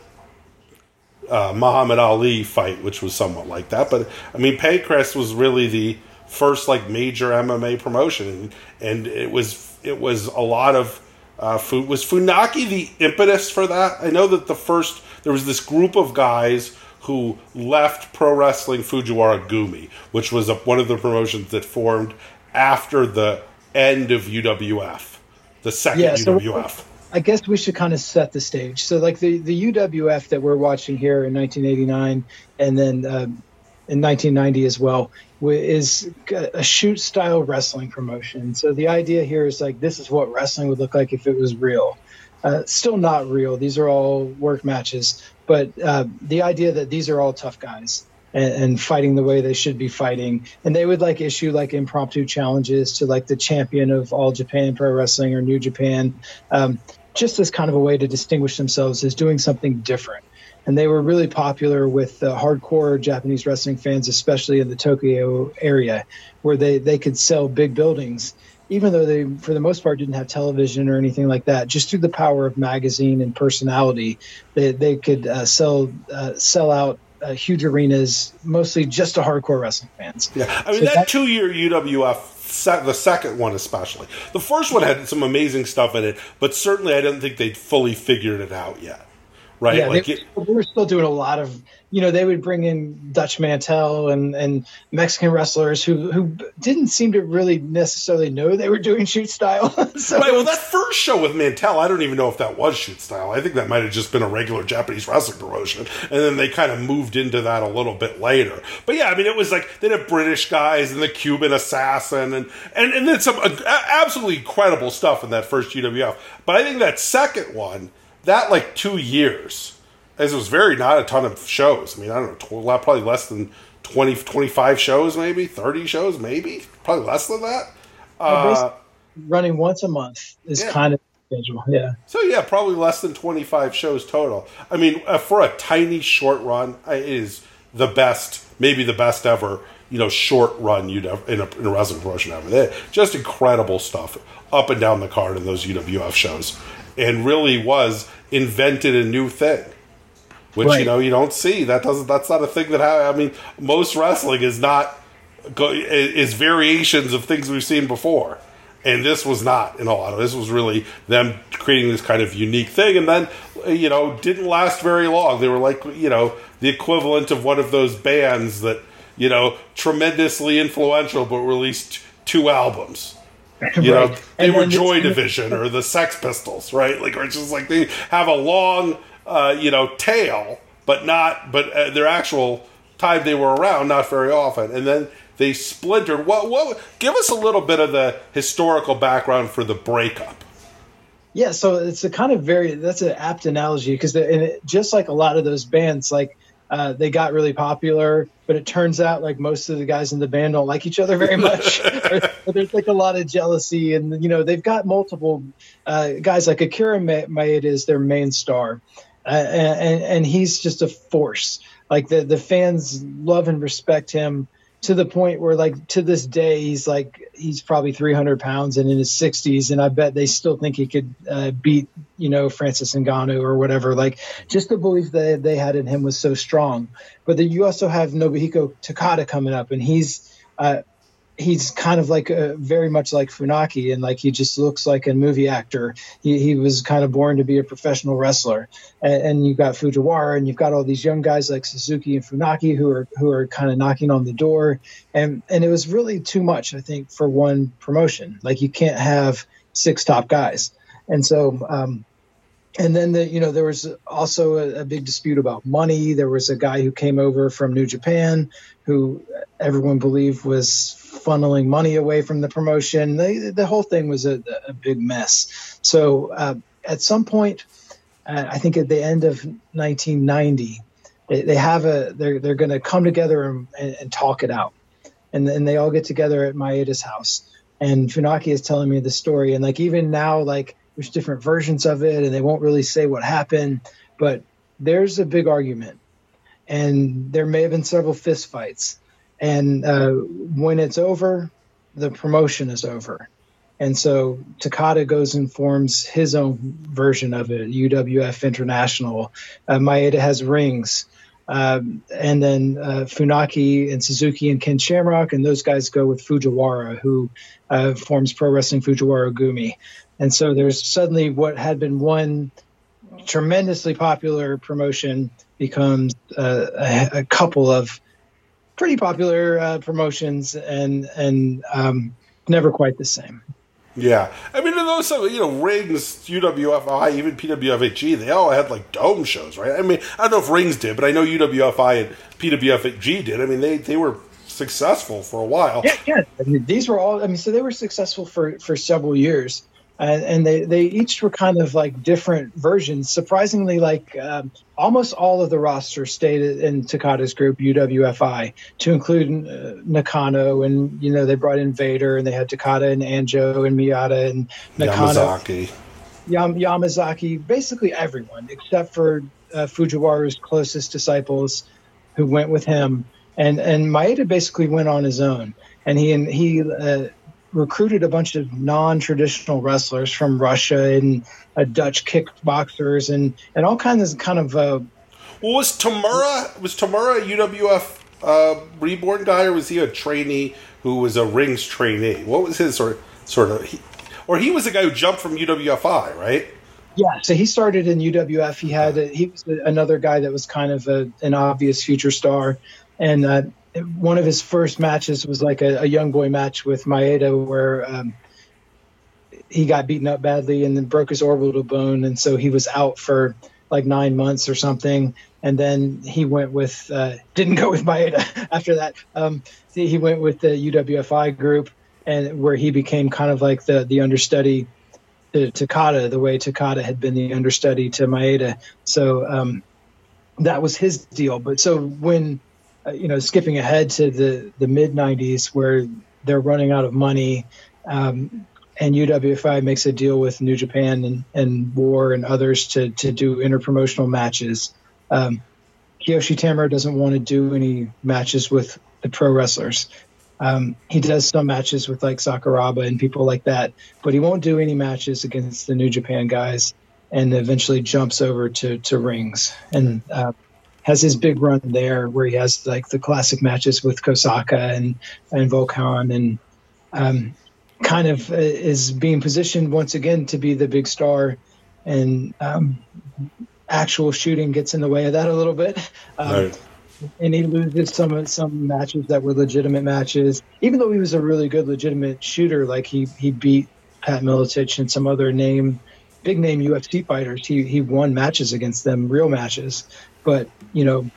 uh, Muhammad Ali fight, which was somewhat like that. But I mean, Pancrase was really the first like major MMA promotion, and, and it was it was a lot of uh, food. Was Funaki the impetus for that? I know that the first there was this group of guys who left pro wrestling Fujiwara Gumi, which was a, one of the promotions that formed after the end of UWF, the second Yeah, so- UWF. I guess we should kind of set the stage. So, like the, the UWF that we're watching here in 1989 and then um in 1990 as well is a shoot style wrestling promotion. So, the idea here is like this is what wrestling would look like if it was real. Uh, still not real. These are all work matches. But uh, the idea that these are all tough guys and, and fighting the way they should be fighting. And they would like issue like impromptu challenges to like the champion of all Japan Pro Wrestling or New Japan, um, just as kind of a way to distinguish themselves as doing something different. And they were really popular with hardcore Japanese wrestling fans, especially in the Tokyo area, where they, they could sell big buildings, even though they, for the most part, didn't have television or anything like that. Just through the power of magazine and personality, they, they could uh, sell uh, sell out uh, huge arenas, mostly just to hardcore wrestling fans. Yeah, I mean So that, that- two year UWF, the second one especially. The first one had some amazing stuff in it, but certainly I didn't think they'd fully figured it out yet. Right? Yeah, like they, it, they were still doing a lot of, you know, they would bring in Dutch Mantel and, and Mexican wrestlers who, who didn't seem to really necessarily know they were doing shoot style. so, right. Well, that first show with Mantel, I don't even know if that was shoot style. I think that might have just been a regular Japanese wrestling promotion, and then they kind of moved into that a little bit later. But yeah, I mean, it was like they had British guys and the Cuban assassin, and and and then some uh, absolutely incredible stuff in that first UWF. But I think that second one, that like two years, as it was very not a ton of shows. I mean, I don't know, probably less than 20, 25 shows, maybe thirty shows, maybe probably less than that. Uh, running once a month is Yeah. kind of schedule. Yeah. so yeah, probably less than twenty five shows total. I mean, uh, for a tiny short run, it is the best, maybe the best ever. You know, short run you'd ever, in a, in a wrestling promotion ever. They, just incredible stuff up and down the card in those UWF shows, and really was invented a new thing, which you know you don't see. That doesn't. That's not a thing that. Ha- I mean, most wrestling is not go, is variations of things we've seen before. And this was not in a lot of this was really them creating this kind of unique thing, and then you know didn't last very long. They were like you know the equivalent of one of those bands that you know tremendously influential but released two albums. You know they And were Joy Division or the Sex Pistols, right? Like, or it's just like they have a long, uh, you know, tail, but not, but uh, their actual time they were around not very often, and then they splintered. What? What? Give us a little bit of the historical background for the breakup. Yeah, so it's a kind of very that's an apt analogy because and just like a lot of those bands, like uh, they got really popular, but it turns out like most of the guys in the band don't like each other very much. There's like a lot of jealousy, and you know they've got multiple uh, guys like Akira Ma- Maeda is their main star, uh, and and he's just a force. Like the the fans love and respect him to the point where like to this day he's like he's probably 300 pounds and in his 60s and i bet they still think he could uh, beat you know, Francis Ngannou or whatever. Like just the belief that they had in him was so strong. But then you also have Nobuhiko Takada coming up, and he's uh, he's kind of like a, very much like Funaki, and like he just looks like a movie actor. He, he was kind of born to be a professional wrestler. And, and you've got Fujiwara, and you've got all these young guys like Suzuki and Funaki who are who are kind of knocking on the door. And and it was really too much, I think, for one promotion. Like you can't have six top guys, and so. Um, and then the, you know there was also a, a, big dispute about money. There was a guy who came over from New Japan who everyone believed was funneling money away from the promotion. The whole thing was a, a big mess. So uh, at some point, uh, I think at the end of 1990, they, they have a they're they're going to come together and, and, and, talk it out, and then they all get together at Maeda's house. And Funaki is telling me the story, and like even now, like there's different versions of it, and they won't really say what happened, but there's a big argument, and there may have been several fistfights and uh, when it's over, the promotion is over. And so Takada goes and forms his own version of it, UWF International. Uh, Maeda has rings. Um, and then uh, Funaki and Suzuki and Ken Shamrock, and those guys go with Fujiwara, who uh, forms Pro Wrestling Fujiwara Gumi. And so there's suddenly what had been one tremendously popular promotion becomes uh, a, a couple of pretty popular uh, promotions and and um, never quite the same. Yeah, I mean, those you know Rings, UWFI, even PWFG, they all had like dome shows, right? I mean, I don't know if Rings did, but I know UWFI and PWFG did. I mean, they they were successful for a while. Yeah, yeah. I mean, these were all. I mean, so they were successful for for several years and, and they, they each were kind of like different versions. Surprisingly, like um, almost all of the roster stayed in Takada's group UWFI, to include uh, Nakano, and you know they brought in Vader, and they had Takada and Anjo and Miyato and Nakano, Yamazaki, Yam- Yamazaki, basically everyone except for uh, Fujiwara's closest disciples, who went with him, and and Maeda basically went on his own, and he and he. Uh, recruited a bunch of non-traditional wrestlers from Russia and uh, Dutch kickboxers and and all kinds of kind of. Uh, well, was Tamura was Tamura a UWF uh, reborn guy, or was he a trainee who was a rings trainee? What was his sort of, sort of he, or he was a guy who jumped from UWFI, right? Yeah, so he started in UWF. He had a, he was another guy that was kind of a, an obvious future star, and uh, one of his first matches was like a, a young boy match with Maeda where um, he got beaten up badly and then broke his orbital bone, and so he was out for like nine months or something. And then he went with uh, didn't go with Maeda after that. Um, he went with the UWFI group, and where he became kind of like the the understudy to Takada, the way Takada had been the understudy to Maeda. So um, that was his deal. But so when you know, skipping ahead to the, the mid 90s where they're running out of money. Um, and UWFI makes a deal with New Japan and, and War and others to, to do interpromotional matches. Um, Kiyoshi Tamura doesn't want to do any matches with the pro wrestlers. Um, he does some matches with like Sakuraba and people like that, but he won't do any matches against the New Japan guys and eventually jumps over to, to rings. And uh, has his big run there where he has like the classic matches with Kosaka and and Volk Han and um, kind of uh, is being positioned once again to be the big star and um, actual shooting gets in the way of that a little bit. Um, right. And he loses some some matches that were legitimate matches, even though he was a really good legitimate shooter. Like he he beat Pat Miletich and some other name, big name UFC fighters. He he won matches against them, real matches. But you know,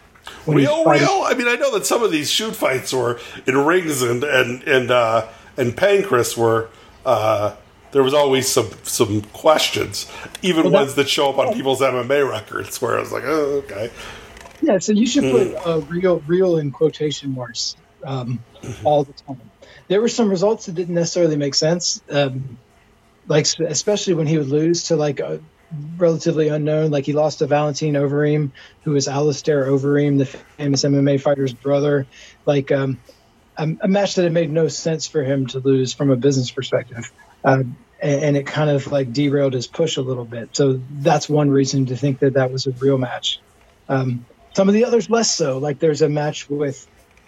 real, real. I mean, I know that some of these shoot fights were in rings, and and and uh, and Pancrase were. Uh, there was always some some questions, even well, ones that show up on people's MMA records, where I was like, oh, okay. Yeah, so you should put mm. uh, real, real in quotation marks um, mm-hmm. all the time. There were some results that didn't necessarily make sense, um, like especially when he would lose to like uh, relatively unknown. Like he lost to Valentin Overeem, who is Alistair Overeem, the famous MMA fighter's brother. Like um, a, a, match that it made no sense for him to lose from a business perspective. Uh, and, and, it kind of like derailed his push a little bit. So that's one reason to think that that was a real match. Um, some of the others less so. Like there's a match with.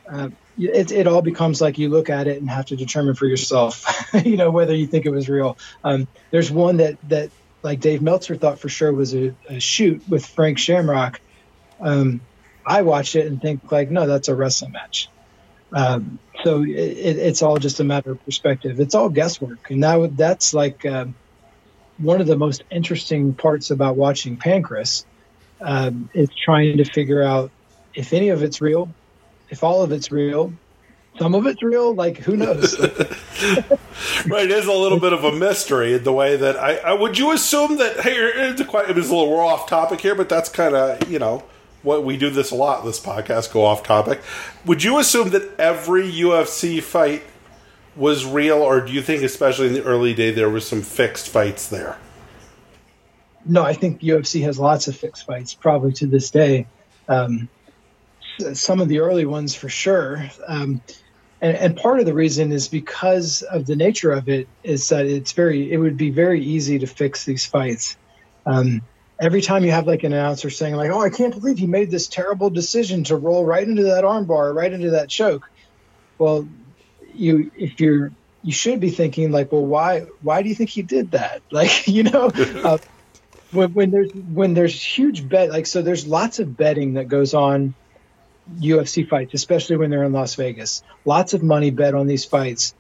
Uh, it, it all becomes like you look at it and have to determine for yourself, you know, whether you think it was real. Um, there's one that that like Dave Meltzer thought for sure was a, a shoot with Frank Shamrock. Um, I watch it and think like, no, that's a wrestling match. Um, so it, it's all just a matter of perspective. It's all guesswork, and that that's like uh, one of the most interesting parts about watching Pancrase um, is trying to figure out if any of it's real, if all of it's real, some of it's real. Like who knows? right, it is a little bit of a mystery in the way that I, I would you assume that hey, it's quite, it was a little we're off topic here, but that's kind of you know what we do this a lot. This podcast go off topic. Would you assume that every UFC fight was real, or do you think, especially in the early day, there was some fixed fights there? No, I think UFC has lots of fixed fights, probably to this day. Um, some of the early ones for sure. Um, and, and, part of the reason is because of the nature of it is that it's very it would be very easy to fix these fights. Um, every time you have like an announcer saying like oh i can't believe he made this terrible decision to roll right into that armbar right into that choke. Well you if you're you should be thinking like well why why do you think he did that? Like you know uh, when, when there's when there's huge bet like so there's lots of betting that goes on UFC fights, especially when they're in Las Vegas. Lots of money bet on these fights.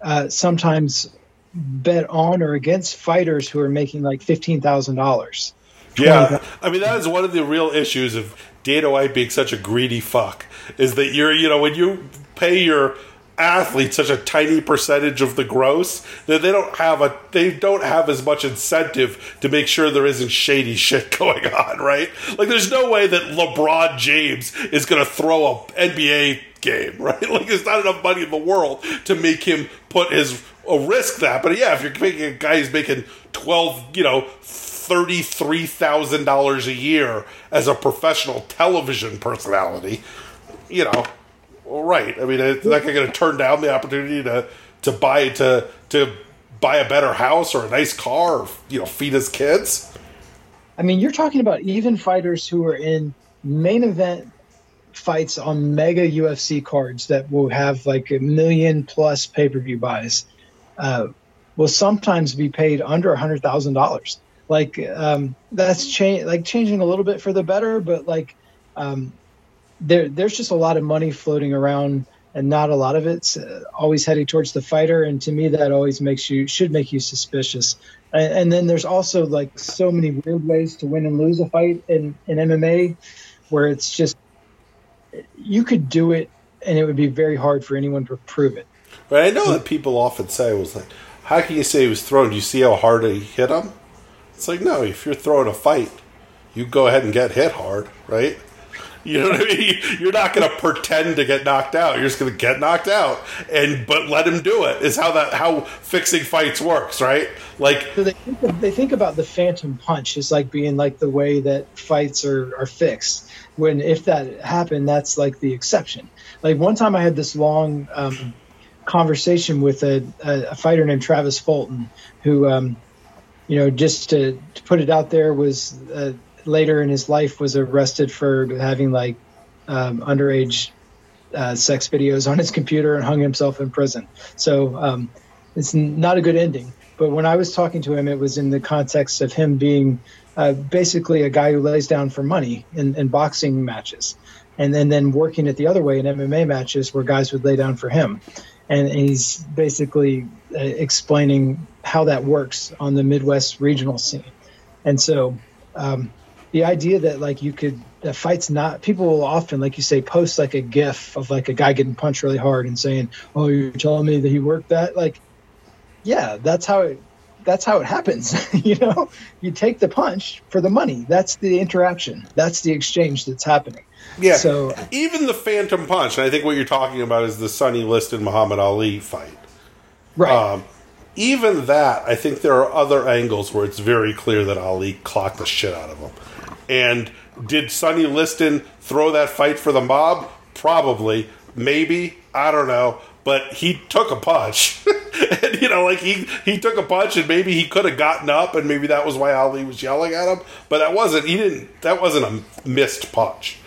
Uh, sometimes bet on or against fighters who are making like fifteen thousand dollars. Yeah, I mean that is one of the real issues of Dana White being such a greedy fuck. Is that you're you know when you pay your athletes such a tiny percentage of the gross that they don't have a they don't have as much incentive to make sure there isn't shady shit going on, right? Like there's no way that LeBron James is going to throw a NBA game, right? Like there's not enough money in the world to make him put his a risk that. But yeah, if you're making a guy who's making twelve, you know, thirty three thousand dollars a year as a professional television personality, you know, well, right. I mean, that guy going to turn down the opportunity to to buy to to buy a better house or a nice car, or, you know, feed his kids? I mean, you're talking about even fighters who are in main event fights on mega UFC cards that will have like a million plus pay per view buys. Uh, will sometimes be paid under a hundred thousand dollars. Like um, that's change, like changing a little bit for the better, but like um, there there's just a lot of money floating around and not a lot of it's uh, always heading towards the fighter. And to me that always makes you should make you suspicious. And, and, then there's also like so many weird ways to win and lose a fight in, in mma where it's just you could do it and it would be very hard for anyone to prove it. But i know that people often say was like how can you say he was thrown? Do you see how hard he hit him? It's like no if you're throwing a fight you go ahead and get hit hard right you know what I mean? You're not going to pretend to get knocked out. You're just going to get knocked out, and but let him do it. Is how that how fixing fights works, right? Like so they think, of, they think about the phantom punch as like being like the way that fights are are fixed. When if that happened, that's like the exception. Like one time, I had this long um, conversation with a, a, fighter named Travis Fulton, who, um, you know, just to, to, put it out there, was. Uh, later in his life was arrested for having like um, underage uh, sex videos on his computer and hung himself in prison. So um, it's not a good ending. But when I was talking to him, it was in the context of him being uh, basically a guy who lays down for money in, in boxing matches, and then then working it the other way in MMA matches where guys would lay down for him. And he's basically uh, explaining how that works on the Midwest regional scene. And so um, the idea that like you could the fight's not people will often like you say post like a gif of like a guy getting punched really hard and saying oh you're telling me that he worked that? Like yeah that's how it that's how it happens you know? You take the punch for the money. That's the interaction. That's the exchange that's happening. Yeah. So even the phantom punch and i think what you're talking about is the sonny liston muhammad ali fight. Right. Um, even that i think there are other angles where it's very clear that ali clocked the shit out of him and did Sonny Liston throw that fight for the mob? Probably. Maybe. I don't know. But he took a punch. and you know, like he he took a punch, and maybe he could have gotten up, and maybe that was why Ali was yelling at him. But that wasn't. He didn't. That wasn't a missed punch.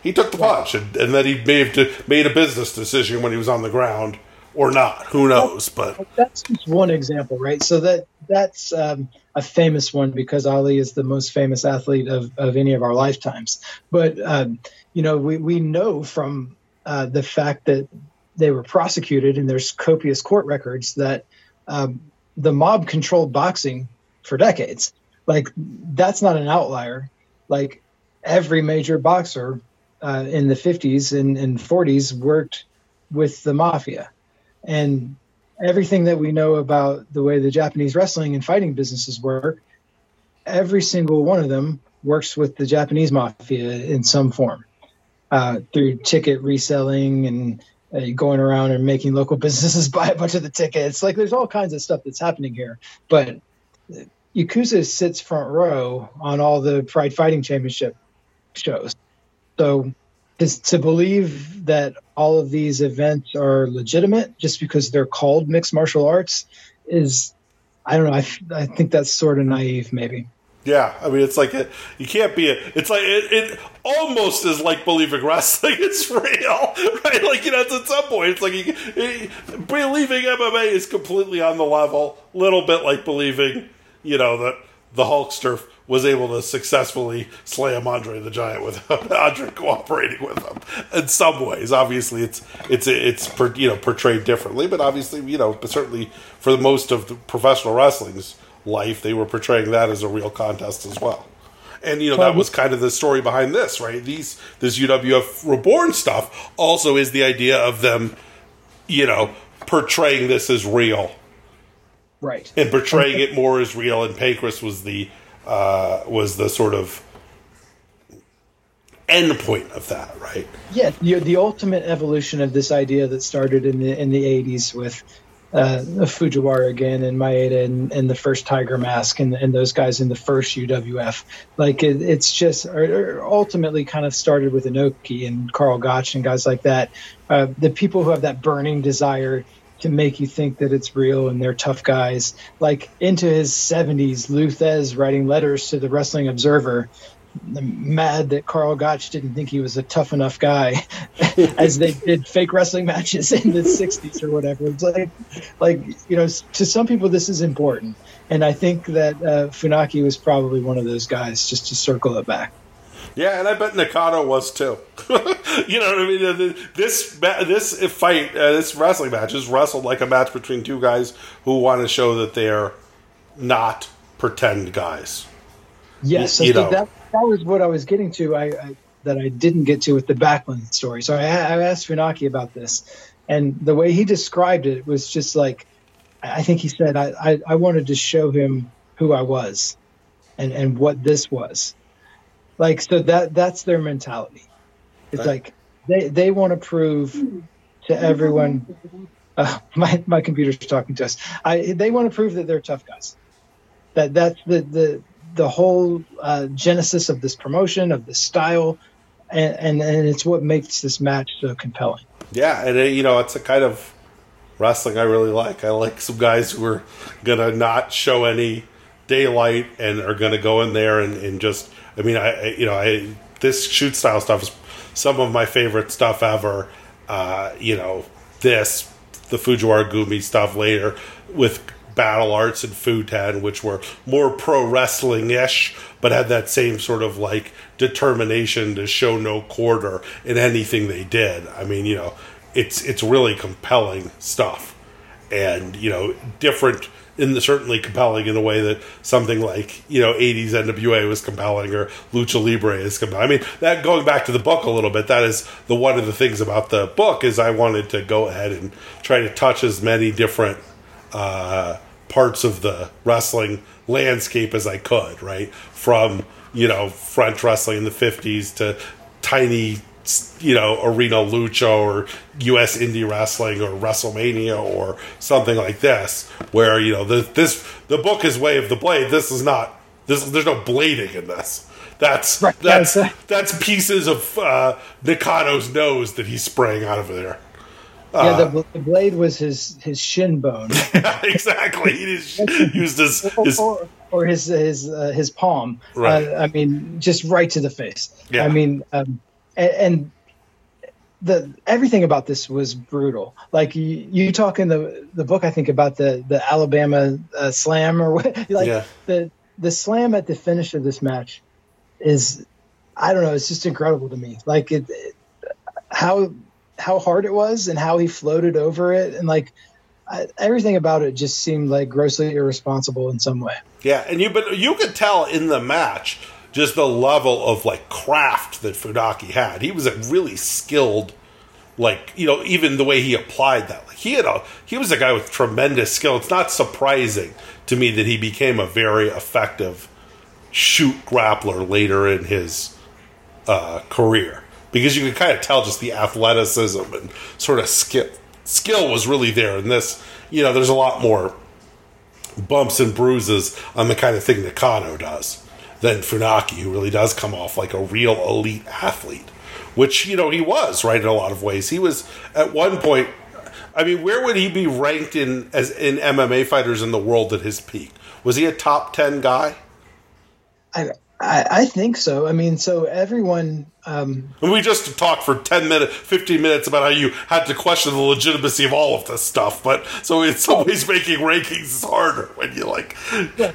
He took the punch, and, and then he made made a business decision when he was on the ground, or not. Who knows? But that's just one example, right? So that that's um, a famous one because Ali is the most famous athlete of, of any of our lifetimes. But um, you know, we we know from uh, the fact that they were prosecuted and there's copious court records that um, the mob controlled boxing for decades. Like that's not an outlier. Like every major boxer uh, in the 50s and, and 40s worked with the mafia, and everything that we know about the way the Japanese wrestling and fighting businesses work, every single one of them works with the Japanese mafia in some form uh, through ticket reselling and uh, going around and making local businesses buy a bunch of the tickets. Like there's all kinds of stuff that's happening here. But Yakuza sits front row on all the Pride Fighting Championship shows. So to believe that all of these events are legitimate just because they're called mixed martial arts is, I don't know. I, I think that's sort of naive, maybe. Yeah, I mean, it's like a, you can't be. A, it's like it, it almost is like believing wrestling is real, right? Like you know, at some point, it's like you, it, believing MMA is completely on the level. Little bit like believing, you know, that the Hulkster was able to successfully slam Andre the Giant without Andre cooperating with him. In some ways, obviously, it's it's it's you know portrayed differently, but obviously, you know, but certainly for the most of the professional wrestling's life, they were portraying that as a real contest as well. And you know that was kind of the story behind this, right? These this UWF Reborn stuff also is the idea of them, you know, portraying this as real, right? And portraying it more as real. And Pancrase was the uh, was the sort of end point of that, right? Yeah, the, the ultimate evolution of this idea that started in the in the '80s with uh, Fujiwara again and Maeda and, and, the first Tiger Mask and, and, those guys in the first UWF. Like it, it's just or, or ultimately kind of started with Inoki and Karl Gotch and guys like that. Uh, the people who have that burning desire to make you think that it's real and they're tough guys. Like into his 70s, Lou Thesz writing letters to the Wrestling Observer mad that Karl Gotch didn't think he was a tough enough guy as they did fake wrestling matches in the 60s or whatever. It's like, like, you know, to some people, this is important. And I think that uh, Funaki was probably one of those guys, just to circle it back. Yeah, and I bet Nakano was too. you know what I mean? This this fight, uh, this wrestling match is wrestled like a match between two guys who want to show that they're not pretend guys. Yes, you, you know. that that was what I was getting to. I, I that I didn't get to with the Backlund story. So I, I asked Funaki about this, and the way he described it was just like I think he said I, I, I wanted to show him who I was, and and what this was, like so that that's their mentality. It's right. like they they want to prove to everyone. Uh, my my computer's talking to us. I they want to prove that they're tough guys. That that's the the the whole uh, genesis of this promotion, of this style, and, and, and it's what makes this match so compelling. Yeah, and it, you know, it's a kind of wrestling I really like. I like some guys who are gonna not show any daylight and are gonna go in there and, and just. I mean, I you know, I this shoot style stuff is some of my favorite stuff ever. Uh, you know, this the Fujiwara Gumi stuff later with battle arts and Futen, which were more pro wrestling ish, but had that same sort of like determination to show no quarter in anything they did. I mean, you know, it's it's really compelling stuff, and you know, different in the certainly compelling in a way that something like you know 80s NWA was compelling or Lucha Libre is compelling. I mean, that going back to the book a little bit, that is the one of the things about the book is I wanted to go ahead and try to touch as many different uh, parts of the wrestling landscape as I could, right? From, you know, French wrestling in the 50s to tiny, you know, arena lucha or US indie wrestling or WrestleMania or something like this, where, you know, the, this, the book is Way of the Blade. This is not, this, there's no blading in this. That's right. that's that's pieces of uh, Nakano's nose that he's spraying out of there. Uh, yeah, the, the, blade was his his shin bone. exactly. He used his, his or, or, his his uh, his palm. Right. Uh, I mean, just right to the face. Yeah. I mean, um, and, and, the everything about this was brutal. Like you, you, talk in the the book, I think about the the Alabama uh, slam or what, like yeah. the the slam at the finish of this match is, I don't know, it's just incredible to me. Like it, it how how hard it was and how he floated over it and like I, everything about it just seemed like grossly irresponsible in some way. Yeah, and you but you could tell in the match just the level of like craft that Funaki had. He was a really skilled like you know even the way he applied that like he had a he was a guy with tremendous skill it's not surprising to me that he became a very effective shoot grappler later in his uh, career because you could kind of tell just the athleticism and sort of skill skill was really there. And this, you know, there's a lot more bumps and bruises on the kind of thing that Kano does than Funaki, who really does come off like a real elite athlete, which you know he was right in a lot of ways. He was at one point. I mean, where would he be ranked in as in MMA fighters in the world at his peak? Was he a top ten guy? I I, I think so. I mean, so everyone. Um, we just talked for ten minutes, fifteen minutes about how you had to question the legitimacy of all of this stuff. But so in some ways, making rankings is harder when you like. Yeah,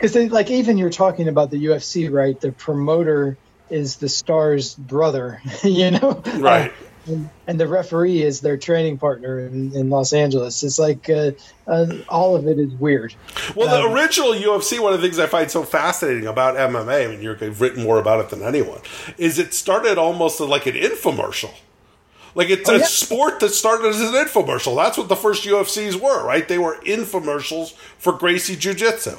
because like even you're talking about the UFC, right? The promoter is the star's brother, you know, right? Uh, and, and, the referee is their training partner in, in Los Angeles. It's like uh, uh, all of it is weird. Well, the um, original UFC, one of the things I find so fascinating about MMA, I mean, you've written more about it than anyone, is it started almost like an infomercial. Like it's oh, a yeah. sport that started as an infomercial. That's what the first UFCs were, right? They were infomercials for Gracie Jiu Jitsu.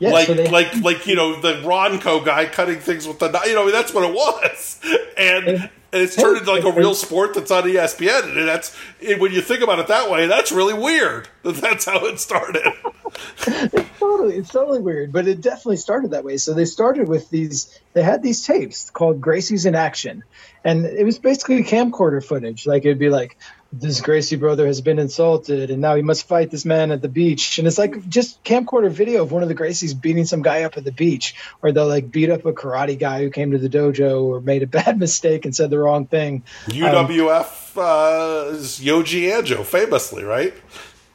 Yeah, like, so they, like, like you know, the Ronco guy cutting things with the, you know, that's what it was. And and it's turned into like a real sport that's on ESPN. And that's when you think about it that way, that's really weird. That that's how it started. it's totally, it's totally weird, but it definitely started that way. So they started with these. They had these tapes called Gracie's in Action, and it was basically camcorder footage. Like it'd be like, this Gracie brother has been insulted and now he must fight this man at the beach. And it's like just camcorder video of one of the Gracies beating some guy up at the beach, or they'll like beat up a karate guy who came to the dojo or made a bad mistake and said the wrong thing. UWF um, uh, is Yoji Anjo, famously, right?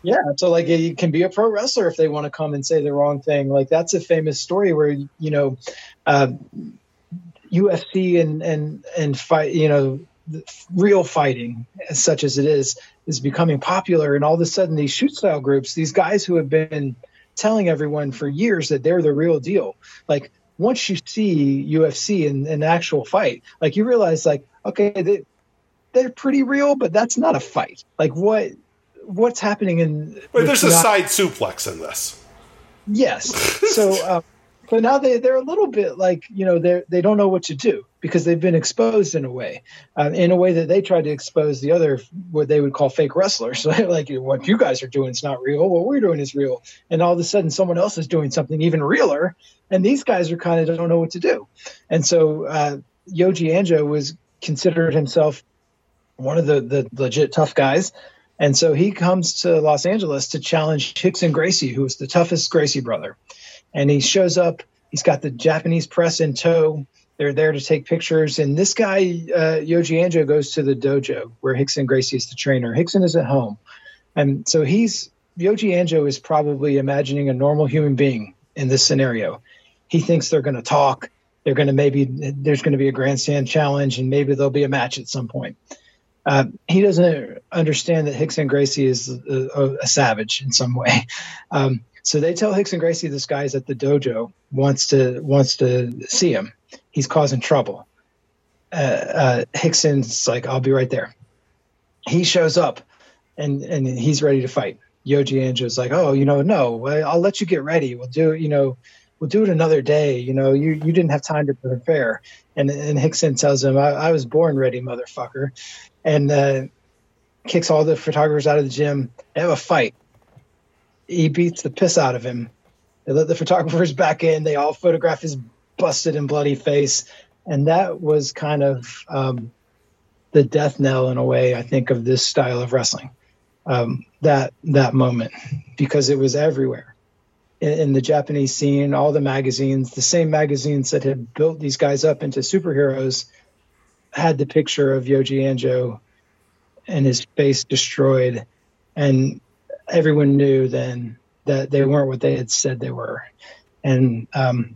Yeah, so like you can be a pro wrestler if they want to come and say the wrong thing. Like that's a famous story where you know, uh, UFC and and and fight. You know, real fighting, such as it is, is becoming popular. And all of a sudden, these shoot style groups, these guys who have been telling everyone for years that they're the real deal, like once you see UFC in an actual fight, like you realize, like, okay, they, they're pretty real, but that's not a fight. Like what what's happening in? Wait, there's a side suplex in this. Yes. So. Uh, but now they they're a little bit like you know they they don't know what to do because they've been exposed in a way, uh, in a way that they tried to expose the other what they would call fake wrestlers. like what you guys are doing is not real. What we're doing is real, and all of a sudden someone else is doing something even realer, and these guys are kind of don't know what to do. And so uh, Yoji Anjo was considered himself one of the the legit tough guys. And so he comes to Los Angeles to challenge Rickson Gracie, who is the toughest Gracie brother and he shows up. He's got the Japanese press in tow. They're there to take pictures. And this guy, uh, Yoji Anjo, goes to the dojo where Rickson Gracie is the trainer. Rickson is at home. And so he's, Yoji Anjo is probably imagining a normal human being in this scenario. He thinks they're going to talk. They're going to maybe, there's going to be a grandstand challenge and maybe there'll be a match at some point. Uh, he doesn't understand that Rickson Gracie is a, a, a, savage in some way. Um, so they tell Rickson Gracie this guy's at the dojo wants to wants to see him. He's causing trouble. Uh, uh, Rickson's like, I'll be right there. He shows up, and and he's ready to fight. Yoji Anjo's like, oh, you know, no, I'll let you get ready. We'll do, you know, we'll do it another day. You know, you you didn't have time to prepare. And and Rickson tells him, I, I was born ready, motherfucker, and uh, kicks all the photographers out of the gym. They have a fight he beats the piss out of him. They let the photographers back in. They all photograph his busted and bloody face, and that was kind of um, the death knell in a way. I think of this style of wrestling. Um, that that moment because it was everywhere in, in, the Japanese scene. All the magazines, the same magazines that had built these guys up into superheroes, had the picture of Yoji Anjo and his face destroyed, and everyone knew then that they weren't what they had said they were, and um,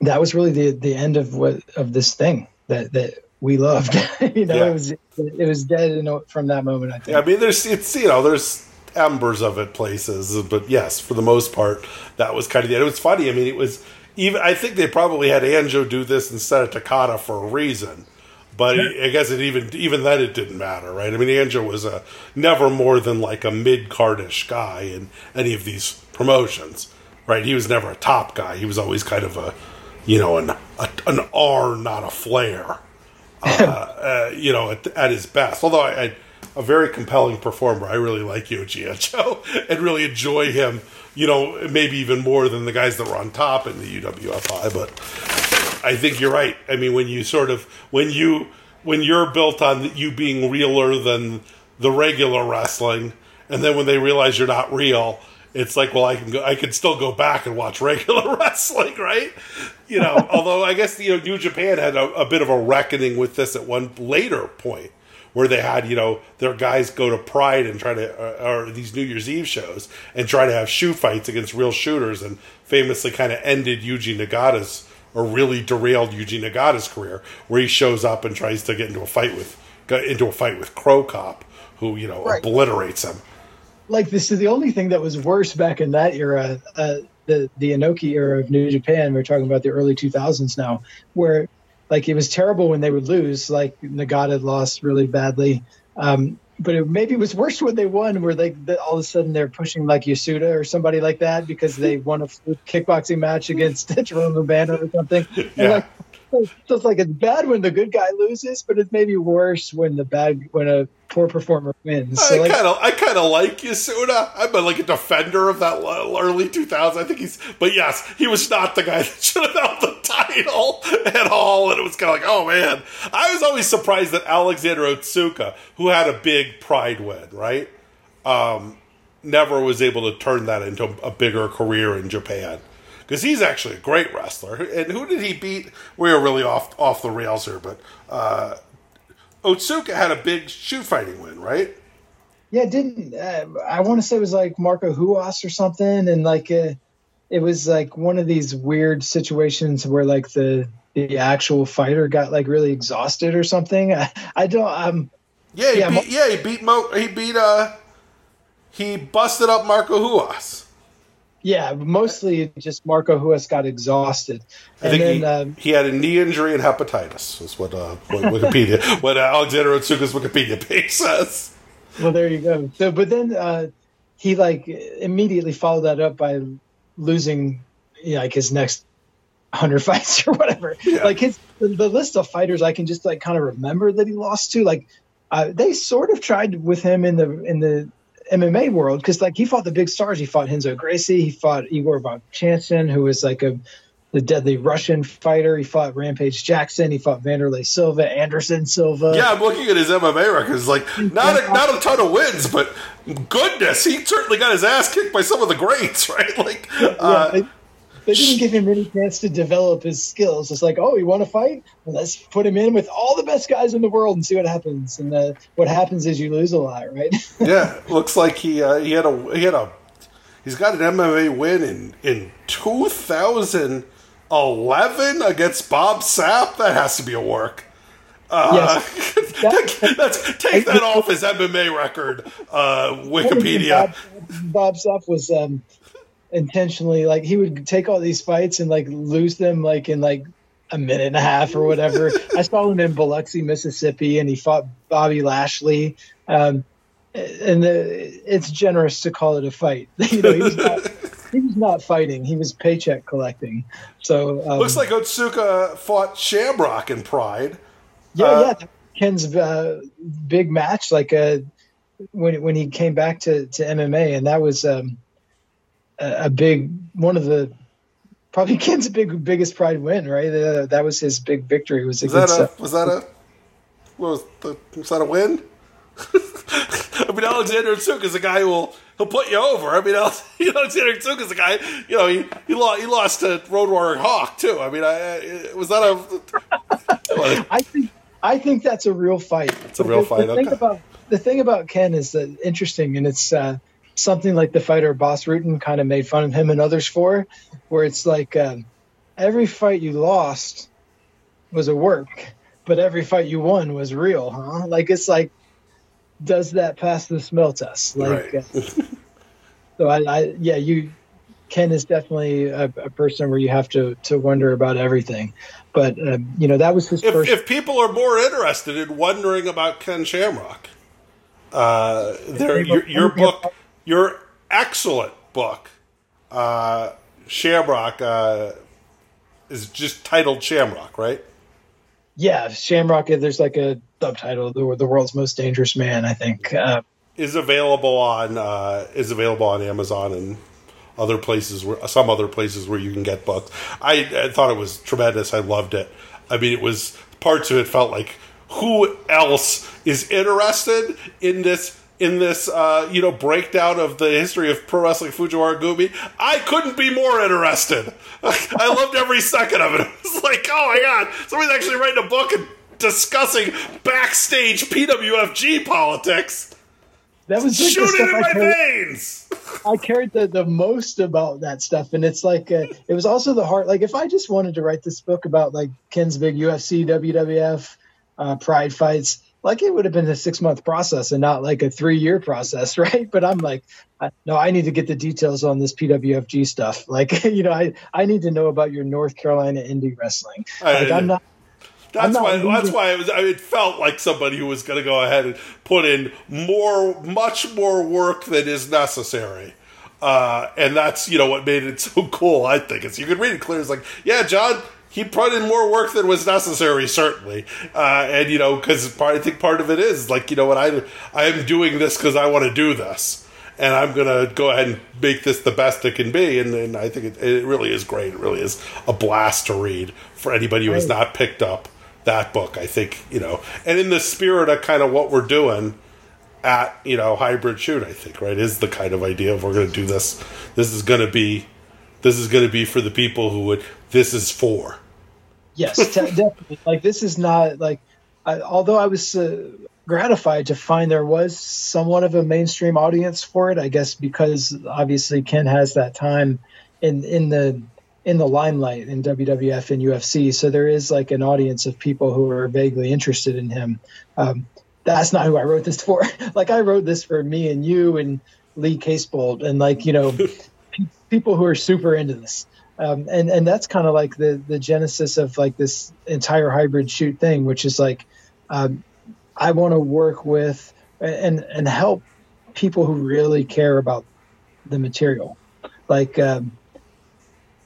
that was really the the end of what of this thing that that we loved. you know, yeah. it was it was dead in, from that moment. I think. Yeah, I mean, there's it's you know there's embers of it places, but yes, for the most part, that was kind of it. It was funny. I mean, it was even. I think they probably had Anjo do this instead of Takada for a reason. But yeah. I guess it even even then it didn't matter, right? I mean, Anjo was a never more than like a mid cardish guy in any of these promotions, right? He was never a top guy. He was always kind of a, you know, an a, an Arn, not a Flair uh, uh, you know, at, at, his best. Although I, I, a very compelling performer, I really like Yoji Anjo and really enjoy him. You know, maybe even more than the guys that were on top in the UWFI. But I think you're right. I mean, when you sort of when you when you're built on you being realer than the regular wrestling, and then when they realize you're not real, it's like, well, I can go, I can still go back and watch regular wrestling, right? You know, although I guess you know New Japan had a, a, bit of a reckoning with this at one later point where they had you know their guys go to Pride and try to uh, or these New Year's Eve shows and try to have shoe fights against real shooters and famously kind of ended Yuji Nagata's or really derailed Yuji Nagata's career where he shows up and tries to get into a fight with into a fight with Cro Cop who you know right. obliterates him like this is the only thing that was worse back in that era, uh, the the Inoki era of New Japan. We're talking about the early 2000s now, where like it was terrible when they would lose. Like Nagata lost really badly, um, but it, maybe it was worse when they won, where they all of a sudden they're pushing like Yasuda or somebody like that because they won a kickboxing match against Jerome Le Banner or something. Yeah. And like so it's like it's bad when the good guy loses, but it's maybe worse when the bad when a poor performer wins. So I kind of I kind of like Yasuda. I'm a, like a defender of that early 2000s. I think he's, but yes, he was not the guy that should have held the title at all. And it was kind of like, oh man, I was always surprised that Alexander Otsuka, who had a big Pride win, right, um, never was able to turn that into a bigger career in Japan because he's actually a great wrestler. And who did he beat? We are really off off the rails here, but uh, Otsuka had a big shoot fighting win, right? Yeah, didn't uh, I want to say it was like Marco Ruas or something, and like uh, it was like one of these weird situations where like the the actual fighter got like really exhausted or something. I, I don't. Um, yeah, he yeah, beat, yeah, he beat Mo. He beat. Uh, he busted up Marco Ruas. Yeah, mostly just Marco Ruas got exhausted. I think then, he, um, he, had a knee injury and hepatitis. Is what, uh, what Wikipedia, what uh, Alexander Otsuka's Wikipedia page says. Well, there you go. So, but then uh, he like immediately followed that up by losing you know, like his next hundred fights or whatever. Yeah. Like his the, the, list of fighters I can just like kind of remember that he lost to. Like uh, they sort of tried with him in the in the MMA world because like he fought the big stars. He fought Renzo Gracie. He fought Igor Vovchanchyn, who was like a the deadly Russian fighter. He fought Rampage Jackson. He fought Wanderlei Silva, Anderson Silva. Yeah, I'm looking at his MMA records. Like not a, not a ton of wins, but goodness, he certainly got his ass kicked by some of the greats, right? Like, uh, yeah, they didn't give him any chance to develop his skills. It's like, oh, you want to fight? Well, let's put him in with all the best guys in the world and see what happens. And uh, what happens is you lose a lot, right? yeah, looks like he uh, he had a he had a he's got an MMA win in in 2011 against Bob Sapp. That has to be a work. Uh, yes. that, that's, take that off his MMA record, uh, Wikipedia. Bob, Bob Sapp was um, intentionally like he would take all these fights and like lose them like in like a minute and a half or whatever. I saw him in Biloxi, Mississippi, and he fought Bobby Lashley. Um, and the, it's generous to call it a fight. you know, he was, not, he was not fighting; he was paycheck collecting. So um, looks like Otsuka fought Shamrock in Pride. Yeah, uh, yeah, Ken's uh, big match, like uh, when when he came back to to MMA, and that was. Um, a big one of the probably Ken's big biggest pride win, right? Uh, that was his big victory. Was, was that a was that a was, was that a win? I mean, Alexander Otsuka is a guy who will he'll put you over. I mean, Alexander Otsuka is a guy. You know, he he lost, he lost to Road Warrior Hawk too. I mean, I, was that a? I think I think that's a real fight. It's a real the, fight. The thing about the thing about Ken is that interesting, and it's uh, something like the fighter Bas Rutten kind of made fun of him and others for, where it's like uh, every fight you lost was a work, but every fight you won was real, huh? Like it's like does that pass the smell test? Like, right. uh, so I, I, yeah, you, Ken is definitely a, a, person where you have to to wonder about everything. But uh, you know that was his if, first. If people are more interested in wondering about Ken Shamrock, uh, there your, your book, your excellent book, uh, Shamrock, uh, is just titled Shamrock, right? Yeah, Shamrock. There's like a subtitle, "The, the World's Most Dangerous Man." I think uh, is available on uh, is available on Amazon and other places where some other places where you can get books. I, I thought it was tremendous. I loved it. I mean, it was parts of it felt like who else is interested in this in this uh, you know breakdown of the history of pro wrestling Fujiwara Gumi, I couldn't be more interested. I loved every second of it. It was like, oh my god, somebody's actually writing a book and discussing backstage PWFG politics. That was like shooting in my carried, veins. I cared the, the most about that stuff, and it's like uh, it was also the heart. Like if I just wanted to write this book about like Ken's big UFC, WWF, uh, Pride fights, like it would have been a six month process and not like a three year process, right? But I'm like, no, I need to get the details on this PWFG stuff. Like, you know, I I need to know about your North Carolina indie wrestling. Like, I'm not. That's why. That's why it was. I mean, it felt like somebody who was going to go ahead and put in more, much more work than is necessary. Uh, and that's you know what made it so cool. I think is you could read it clear. It's like, yeah, John, he put in more work than was necessary, certainly. Uh, and you know, because I think part of it is like, you know, what I I am doing this because I want to do this, and I'm gonna go ahead and make this the best it can be. And, and I think it, it, really is great. It really is a blast to read for anybody who has not picked up that book. I think you know, and in the spirit of kind of what we're doing at you know hybrid shoot, I think right is the kind of idea of we're going to do this. This is going to be this is going to be for the people who would this is for. Yes, definitely. Like this is not like, I, although I was uh, gratified to find there was somewhat of a mainstream audience for it. I guess because obviously Ken has that time in in the in the limelight in WWF and UFC, so there is like an audience of people who are vaguely interested in him. Um, that's not who I wrote this for. like I wrote this for me and you and Lee Casebolt and like you know people who are super into this. Um, and and that's kind of like the the genesis of like this entire hybrid shoot thing, which is like um, I want to work with and and help people who really care about the material, like. Um,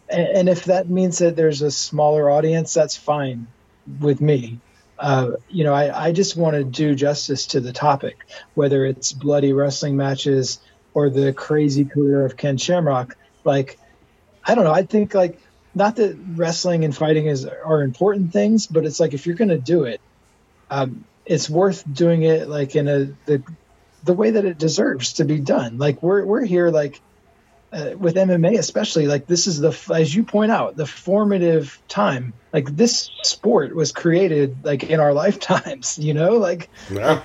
and, if that means that there's a smaller audience, that's fine with me. Uh, you know, I, I just want to do justice to the topic, whether it's bloody wrestling matches or the crazy career of Ken Shamrock. Like, I don't know. I think like not that wrestling and fighting is are important things, but it's like if you're going to do it, um, it's worth doing it like in a the the way that it deserves to be done. Like we're we're here like uh, with MMA especially like this is the as you point out the formative time. Like this sport was created like in our lifetimes. You know, like yeah.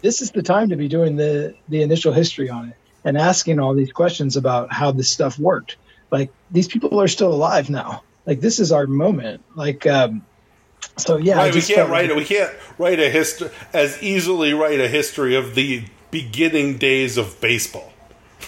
this is the time to be doing the the initial history on it and asking all these questions about how this stuff worked. Like these people are still alive now. Like this is our moment. Like um, so yeah. Right, we can't write like, we can't write a history as easily write a history of the beginning days of baseball.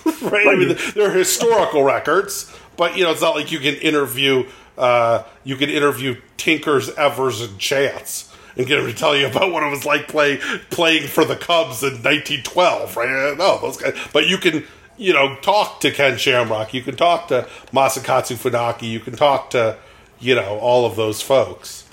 right? right? I mean, there are historical records, but you know, it's not like you can interview uh, you can interview Tinkers, Evers, and Chance and get him to tell you about what it was like play, playing for the Cubs in 1912, right? No, those guys. But you can, you know, talk to Ken Shamrock. You can talk to Masakatsu Funaki. You can talk to, you know, all of those folks.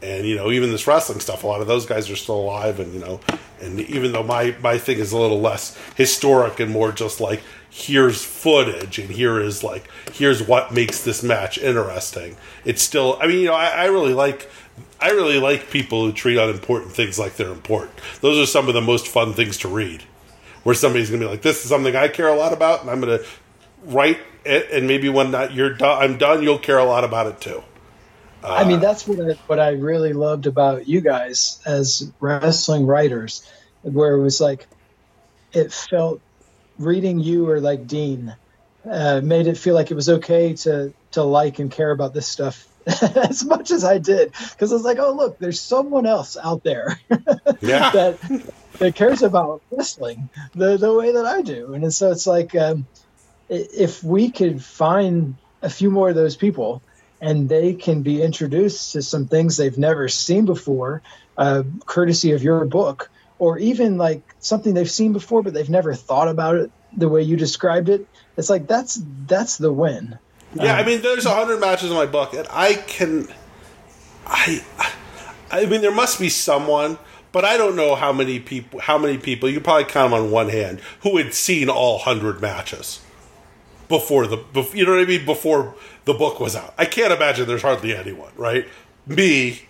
and you know even this wrestling stuff a lot of those guys are still alive and you know and even though my my thing is a little less historic and more just like here's footage and here is like here's what makes this match interesting it's still i mean you know i, I really like i really like people who treat unimportant things like they're important those are some of the most fun things to read where somebody's gonna be like this is something i care a lot about and i'm gonna write it and maybe when that you're done i'm done you'll care a lot about it too. Uh, I mean, that's what I, what I really loved about you guys as wrestling writers, where it was like, it felt reading you or like Dean uh, made it feel like it was okay to to like and care about this stuff as much as I did. Because I was like, oh look, there's someone else out there. Yeah. that that cares about wrestling the the way that I do, and so it's like um, if we could find a few more of those people and they can be introduced to some things they've never seen before, uh, courtesy of your book, or even like something they've seen before but they've never thought about it the way you described it. It's like that's that's the win. Yeah, um, I mean, there's hundred matches in my book, and I can, I, I mean, there must be someone. But I don't know how many people. How many people? You probably count them on one hand who had seen all hundred matches before the. You know what I mean? Before the book was out. I can't imagine there's hardly anyone, right? Me,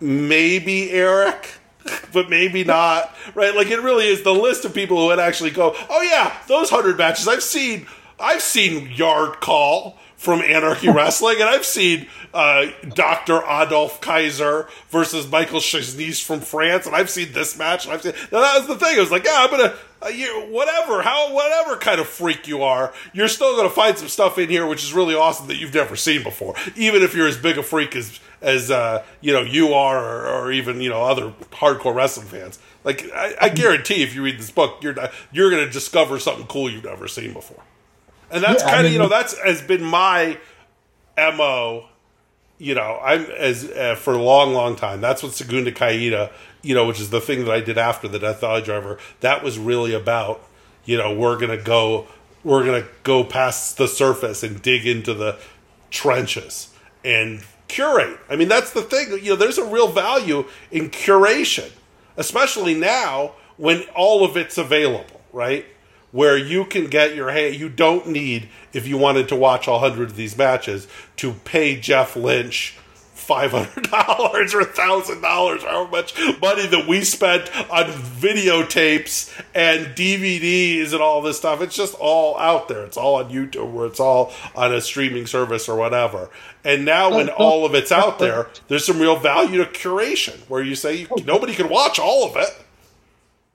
maybe Eric, but maybe not, right? Like it really is the list of people who would actually go, oh yeah, those hundred matches I've seen. I've seen Yard Call from Anarchy Wrestling, and I've seen uh, Doctor Adolf Kaiser versus Michael Chesnisse from France, and I've seen this match, and I've seen. Now that was the thing. I was like, yeah, I'm gonna uh, you, whatever, how whatever kind of freak you are, you're still to find some stuff in here which is really awesome that you've never seen before. Even if you're as big a freak as as uh, you know you are, or, or, even you know other hardcore wrestling fans. Like I, I guarantee, if you read this book, you're you're to discover something cool you've never seen before. And that's yeah, kind of I mean, you know that's has been my mo. You know, I'm as uh, for a long, long time. That's what Segunda Caída you know, which is the thing that I did after the Death Valley Driver, that was really about, you know, we're gonna go, we're gonna go past the surface and dig into the trenches and curate. I mean, that's the thing. You know, there's a real value in curation, especially now when all of it's available, right? Where you can get your hey, you don't need if you wanted to watch all hundred of these matches to pay Jeff Lynch five hundred dollars or thousand dollars, how much money that we spent on videotapes and DVDs and all this stuff. It's just all out there. It's all on YouTube or it's all on a streaming service or whatever. And now, when all of it's out there, there's some real value to curation, where you say oh. nobody can watch all of it.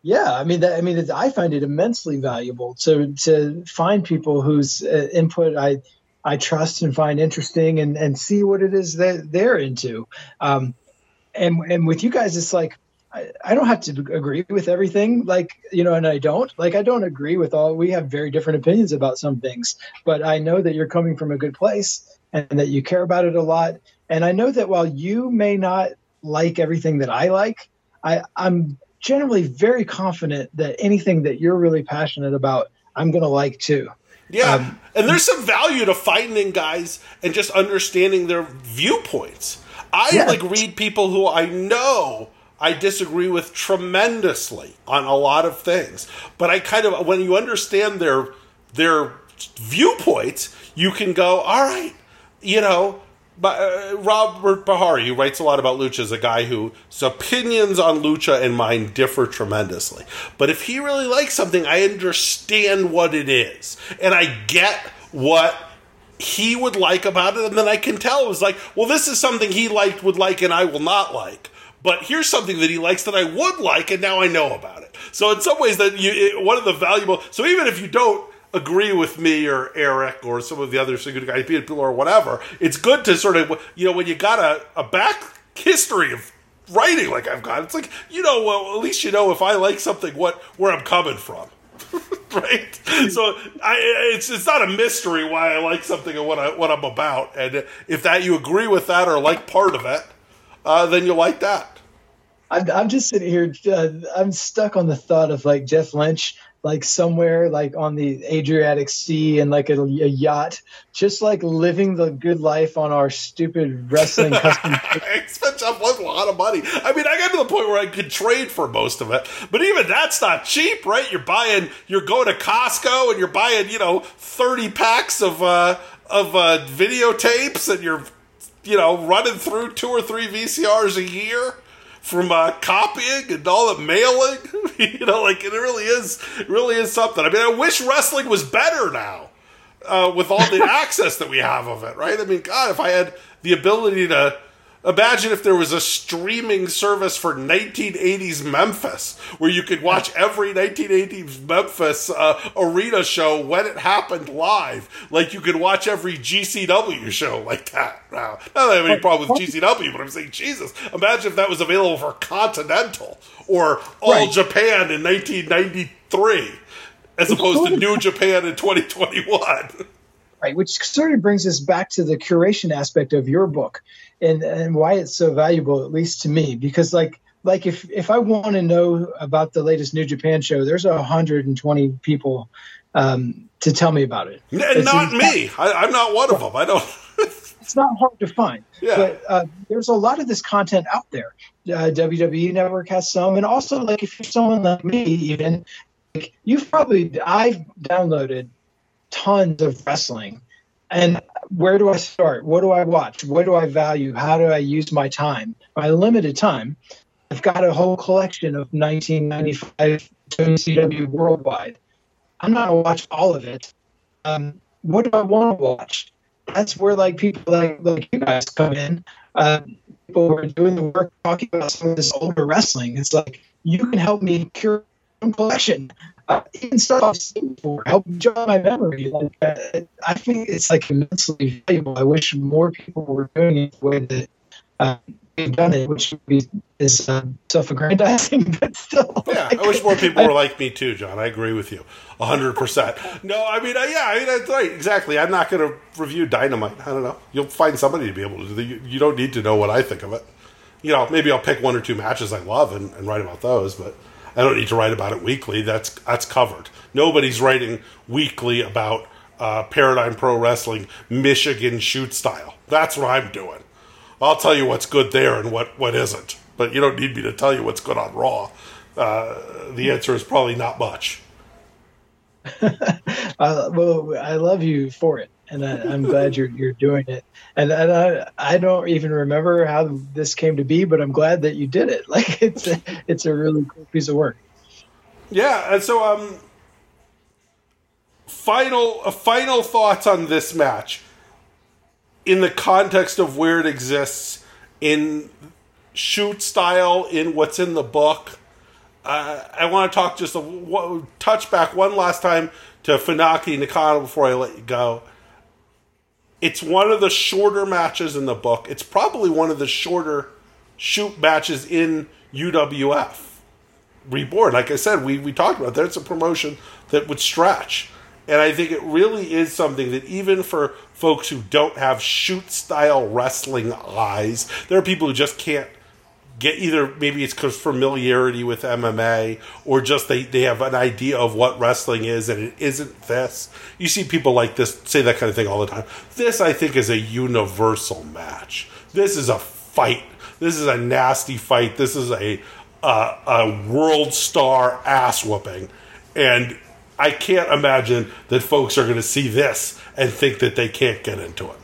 Yeah, I mean, that, I mean, I find it immensely valuable to to find people whose uh, input I I trust and find interesting and, and see what it is that they're into. Um, and, and with you guys, it's like, I, I don't have to agree with everything like, you know, and I don't like, I don't agree with all, we have very different opinions about some things, but I know that you're coming from a good place and that you care about it a lot. And I know that while you may not like everything that I like, I, I'm generally very confident that anything that you're really passionate about, I'm going to like too. Yeah, um, and there's some value to finding guys and just understanding their viewpoints. I yeah. like read people who I know I disagree with tremendously on a lot of things, but I kind of when you understand their their viewpoints, you can go, all right, you know, but, uh, Robert Bahari, who writes a lot about lucha, is a guy whose opinions on lucha and mine differ tremendously. But if he really likes something, I understand what it is, and I get what he would like about it, and then I can tell it was like, well, this is something he liked, would like, and I will not like. But here's something that he likes that I would like, and now I know about it. So in some ways, that you it, one of the valuable. So even if you don't agree with me or Eric or some of the other guys, people or whatever, it's good to sort of, you know, when you got a, a back history of writing like I've got, it's like, you know, well, at least you know if I like something, what where I'm coming from. right? So I, it's it's not a mystery why I like something and what I what I'm about, and if that you agree with that or like part of it, uh, then you like that. I'm, I'm just sitting here. Uh, I'm stuck on the thought of like Jeff Lynch, like somewhere like on the Adriatic Sea and like a, a yacht, just like living the good life on our stupid wrestling custom. spent Jeff Lynch a lot of money. I mean, I got to the point where I could trade for most of it, but even that's not cheap, right? You're buying, you're going to Costco and you're buying, you know, thirty packs of uh, of uh, videotapes, and you're, you know, running through two or three VCRs a year from uh, copying and all the mailing. you know, like it really is, really is something. I mean, I wish wrestling was better now uh, with all the access that we have of it, right? I mean, God, if I had the ability to Imagine if there was a streaming service for 1980s Memphis where you could watch every 1980s Memphis uh, arena show when it happened live. Like you could watch every GCW show like that. Now, I have any problem with GCW, but I'm saying, Jesus, imagine if that was available for Continental or All right. Japan in 1993 as opposed to New Japan in 2021. Right, which sort of brings us back to the curation aspect of your book and and why it's so valuable, at least to me, because like like if if I want to know about the latest New Japan show, there's 120 people um, to tell me about it. Not me. I, am not one of them. I don't. it's not hard to find. Yeah. But uh, there's a lot of this content out there. Uh, WWE Network has some, and also like if you're someone like me, even like, you've probably I've downloaded tons of wrestling and where do I start? What do I watch? What do I value? How do I use my time? My limited time. I've got a whole collection of 1995 WCW Worldwide. I'm not gonna watch all of it. Um, what do I want to watch? That's where like people like like you guys come in. Uh, people who are doing the work talking about some of this older wrestling. It's like you can help me curate collection uh, even stuff I've seen before, help jog my memory. Like uh, I think it's like immensely valuable. I wish more people were doing it the way that uh, they've done it, which be, is uh, self-aggrandizing, but still. Yeah, like, I wish more people were like me too, John. I agree with you, hundred percent. No, I mean, uh, yeah, I mean that's right, exactly. I'm not going to review Dynamite. I don't know. You'll find somebody to be able to do. You, you don't need to know what I think of it. You know, maybe I'll pick one or two matches I love and, and write about those, but I don't need to write about it weekly. That's that's covered. Nobody's writing weekly about uh, Paradigm Pro Wrestling Michigan shoot style. That's what I'm doing. I'll tell you what's good there and what, what isn't. But you don't need me to tell you what's good on Raw. Uh, the answer is probably not much. uh, well, I love you for it and I, am glad you're you're doing it. And, and I I don't even remember how this came to be, but I'm glad that you did it. Like it's a, it's a really cool piece of work. Yeah, and so um, final final thoughts on this match in the context of where it exists in shoot style in what's in the book. Uh, I want to talk just a touch back one last time to Funaki Nakano before I let you go. It's one of the shorter matches in the book. It's probably one of the shorter shoot matches in UWF. Reborn, like I said, we, we talked about that. It's a promotion that would stretch. And I think it really is something that even for folks who don't have shoot style wrestling eyes, there are people who just can't get either maybe it's because familiarity with MMA or just they, they have an idea of what wrestling is and it isn't this. You see people like this say that kind of thing all the time. This, I think, is a universal match. This is a fight. This is a nasty fight. This is a uh, a world star ass whooping, and I can't imagine that folks are going to see this and think that they can't get into it.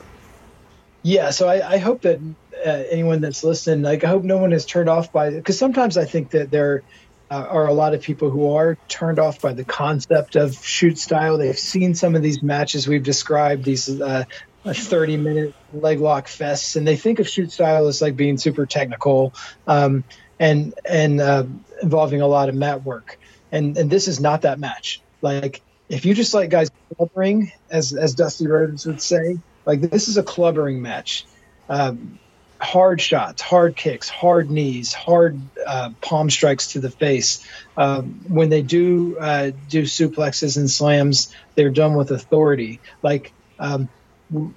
Yeah, so I, I hope that uh, anyone that's listening, like I hope no one is turned off by because sometimes I think that there uh, are a lot of people who are turned off by the concept of shoot style. They've seen some of these matches we've described, these uh, 30 minute leg lock fests, and they think of shoot style as like being super technical um, and and uh, involving a lot of mat work. And and this is not that match. Like if you just like guys clubbering, as as Dusty Rhodes would say, like this is a clubbering match. Um, hard shots, hard kicks, hard knees, hard uh, palm strikes to the face. Um, when they do uh, do suplexes and slams, they're done with authority. Like um,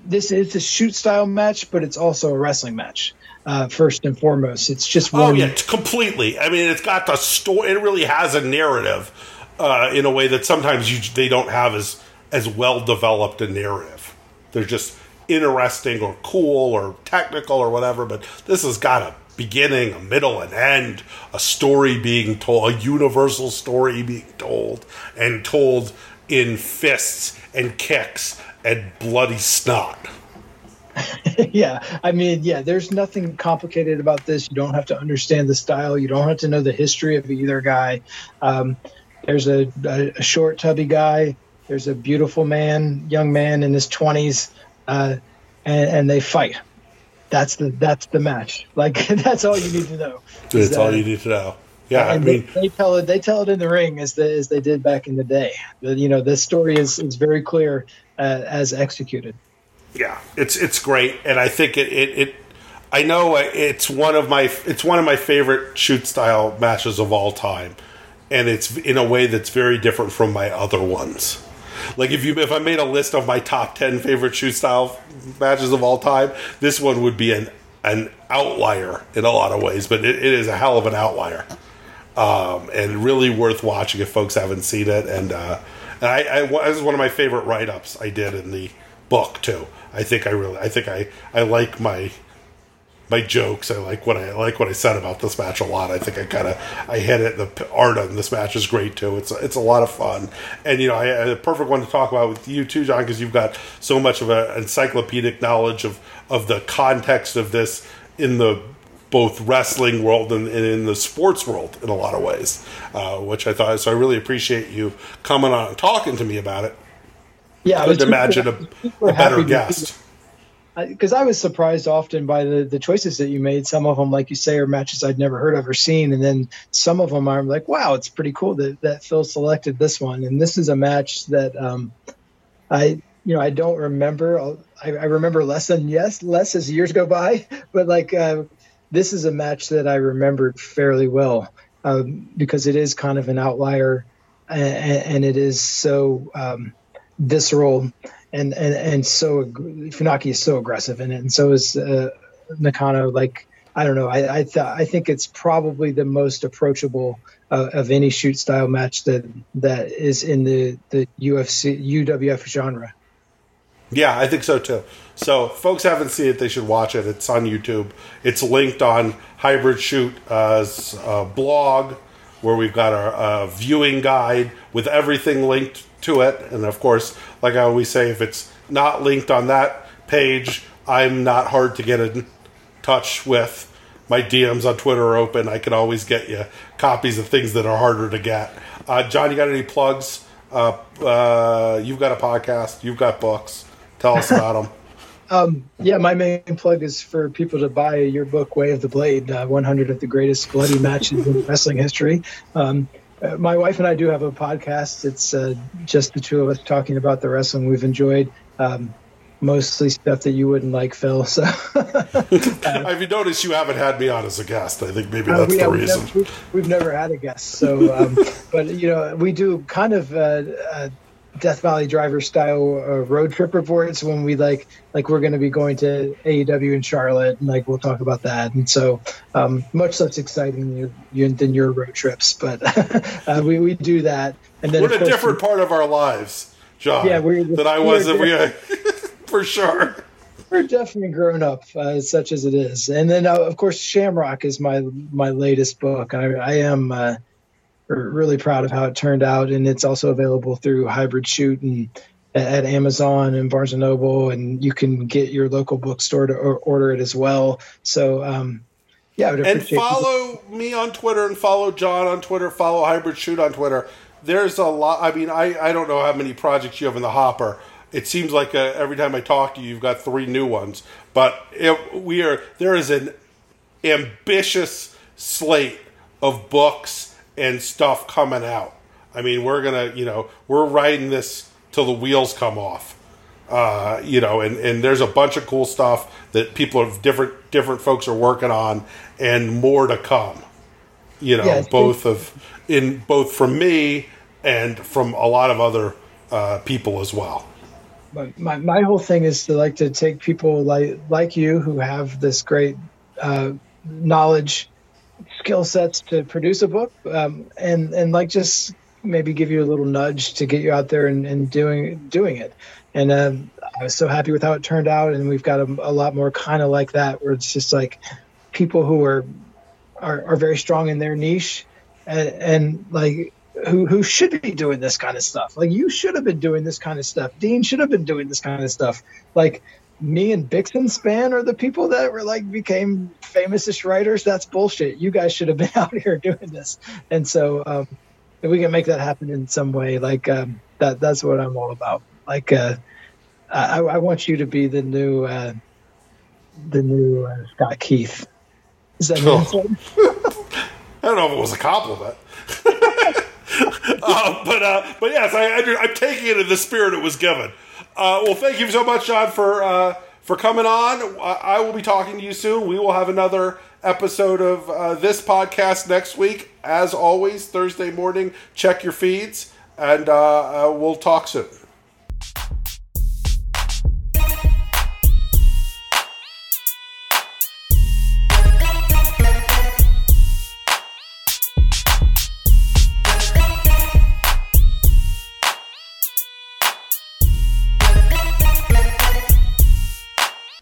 this is a shoot style match, but it's also a wrestling match. uh, first and foremost. It's just one. Oh yeah, completely. I mean, it's got the story. It really has a narrative uh, in a way that sometimes you, they don't have as as well developed a narrative. They're just interesting or cool or technical or whatever. But this has got a beginning, a middle, an end, a story being told, a universal story being told, and told in fists and kicks and bloody snot. yeah, I mean, yeah, there's nothing complicated about this. You don't have to understand the style. You don't have to know the history of either guy. Um, there's a, a, a, short, tubby guy. There's a beautiful man, young man in his 20s, uh, and, and, they fight. That's the that's the match. Like that's all you need to know. That's all you need to know. Yeah, I mean, they, they, tell it. They tell it in the ring as they, as they did back in the day. you know, this story is is very clear uh, as executed. Yeah, it's it's great, and I think it, it, it I know it's one of my it's one of my favorite shoot style matches of all time, and it's in a way that's very different from my other ones. Like if you if I made a list of my top ten favorite shoot style matches of all time, this one would be an an outlier in a lot of ways, but it, it is a hell of an outlier um, and really worth watching if folks haven't seen it. And uh, and I, I this is one of my favorite write ups I did in the book too. I think I really I think I I like my my jokes. I like what I, I like what I said about this match a lot. I think I kind of I hit it. The art on this match is great too. It's it's a lot of fun, and you know, I, a perfect one to talk about with you too, John, because you've got so much of an encyclopedic knowledge of of the context of this in the both wrestling world and, and, in the sports world in a lot of ways, uh, which I thought. So I really appreciate you coming on and talking to me about it. Yeah, I couldn't imagine a, a better guest. Because I was surprised often by the, the choices that you made. Some of them, like you say, are matches I'd never heard of or seen, and then some of them I'm like, wow, it's pretty cool that, that Phil selected this one. And this is a match that um, I you know, I don't remember. I, I, remember less than yes, less as years go by. But like uh, this is a match that I remembered fairly well um, because it is kind of an outlier and, and it is so um, visceral and, and, and so Funaki is so aggressive in it. And so is uh, Nakano. Like, I don't know. I, I, th- I think it's probably the most approachable uh, of any shoot style match that, that is in the, the UFC, UWF genre. Yeah, I think so too. So, folks haven't seen it, they should watch it. It's on YouTube. It's linked on Hybrid Shoot's uh, blog, where we've got our uh, viewing guide with everything linked to it. And of course, like I always say, if it's not linked on that page, I'm not hard to get in touch with. My DMs on Twitter are open. I can always get you copies of things that are harder to get. Uh, John, you got any plugs? Uh, uh, you've got a podcast. You've got books. Tell us about them. Um, yeah, my main plug is for people to buy your book, Way of the Blade, uh, 100 of the greatest bloody matches in wrestling history. Um, uh, my wife and I do have a podcast. It's uh, just the two of us talking about the wrestling we've enjoyed. Um, mostly stuff that you wouldn't like, Phil. So, have you noticed you haven't had me on as a guest? I think maybe uh, that's uh, the reason. Never, we've, we've, never had a guest, so um, but you know we do kind of uh, uh Death Valley Driver style uh, road trip reports when we like like we're going to be going to AEW in Charlotte and like we'll talk about that. And so um, much less exciting than your road trips but uh, we, we do that. And then we're in a different we, part of our lives John yeah we're, that I was we, are for sure. We're definitely grown up uh, such as it is. And then uh, of course Shamrock is my my latest book. I, I am uh, really proud of how it turned out, and it's also available through Hybrid Shoot and at Amazon and Barnes and Noble, and you can get your local bookstore to order it as well. So, um, yeah, and follow me on Twitter and follow John on Twitter. Follow Hybrid Shoot on Twitter. There's a lot. I mean, I I don't know how many projects you have in the hopper. It seems like uh, every time I talk to you, you've got three new ones. But it, we are there is an ambitious slate of books and stuff coming out. I mean, we're gonna, you know, we're riding this till the wheels come off. Uh, you know, and, and there's a bunch of cool stuff that people of different different folks are working on, and more to come. You know, yeah, both of in both from me and from a lot of other uh, people as well. My, my my whole thing is to like to take people like like you who have this great uh, knowledge, skill sets to produce a book, um, and and like just maybe give you a little nudge to get you out there and, and doing doing it. And uh, I was so happy with how it turned out, and we've got a, a lot more kind of like that, where it's just like people who are are, are very strong in their niche, and, and like who who should be doing this kind of stuff. Like you should have been doing this kind of stuff. Dean should have been doing this kind of stuff. Like me and Bixenspan are the people that were like became famous writers. That's bullshit. You guys should have been out here doing this. And so um, if we can make that happen in some way, like um, that, that's what I'm all about. Like uh, I, I, want you to be the new uh, the new uh, Scott Keith. Is that oh. I don't know if it was a compliment. uh, but uh, but yes, I, I, am taking it in the spirit it was given. Uh, well, thank you so much, John, for uh, for coming on. I will be talking to you soon. We will have another episode of uh, this podcast next week. As always, Thursday morning. Check your feeds, and uh, we'll talk soon.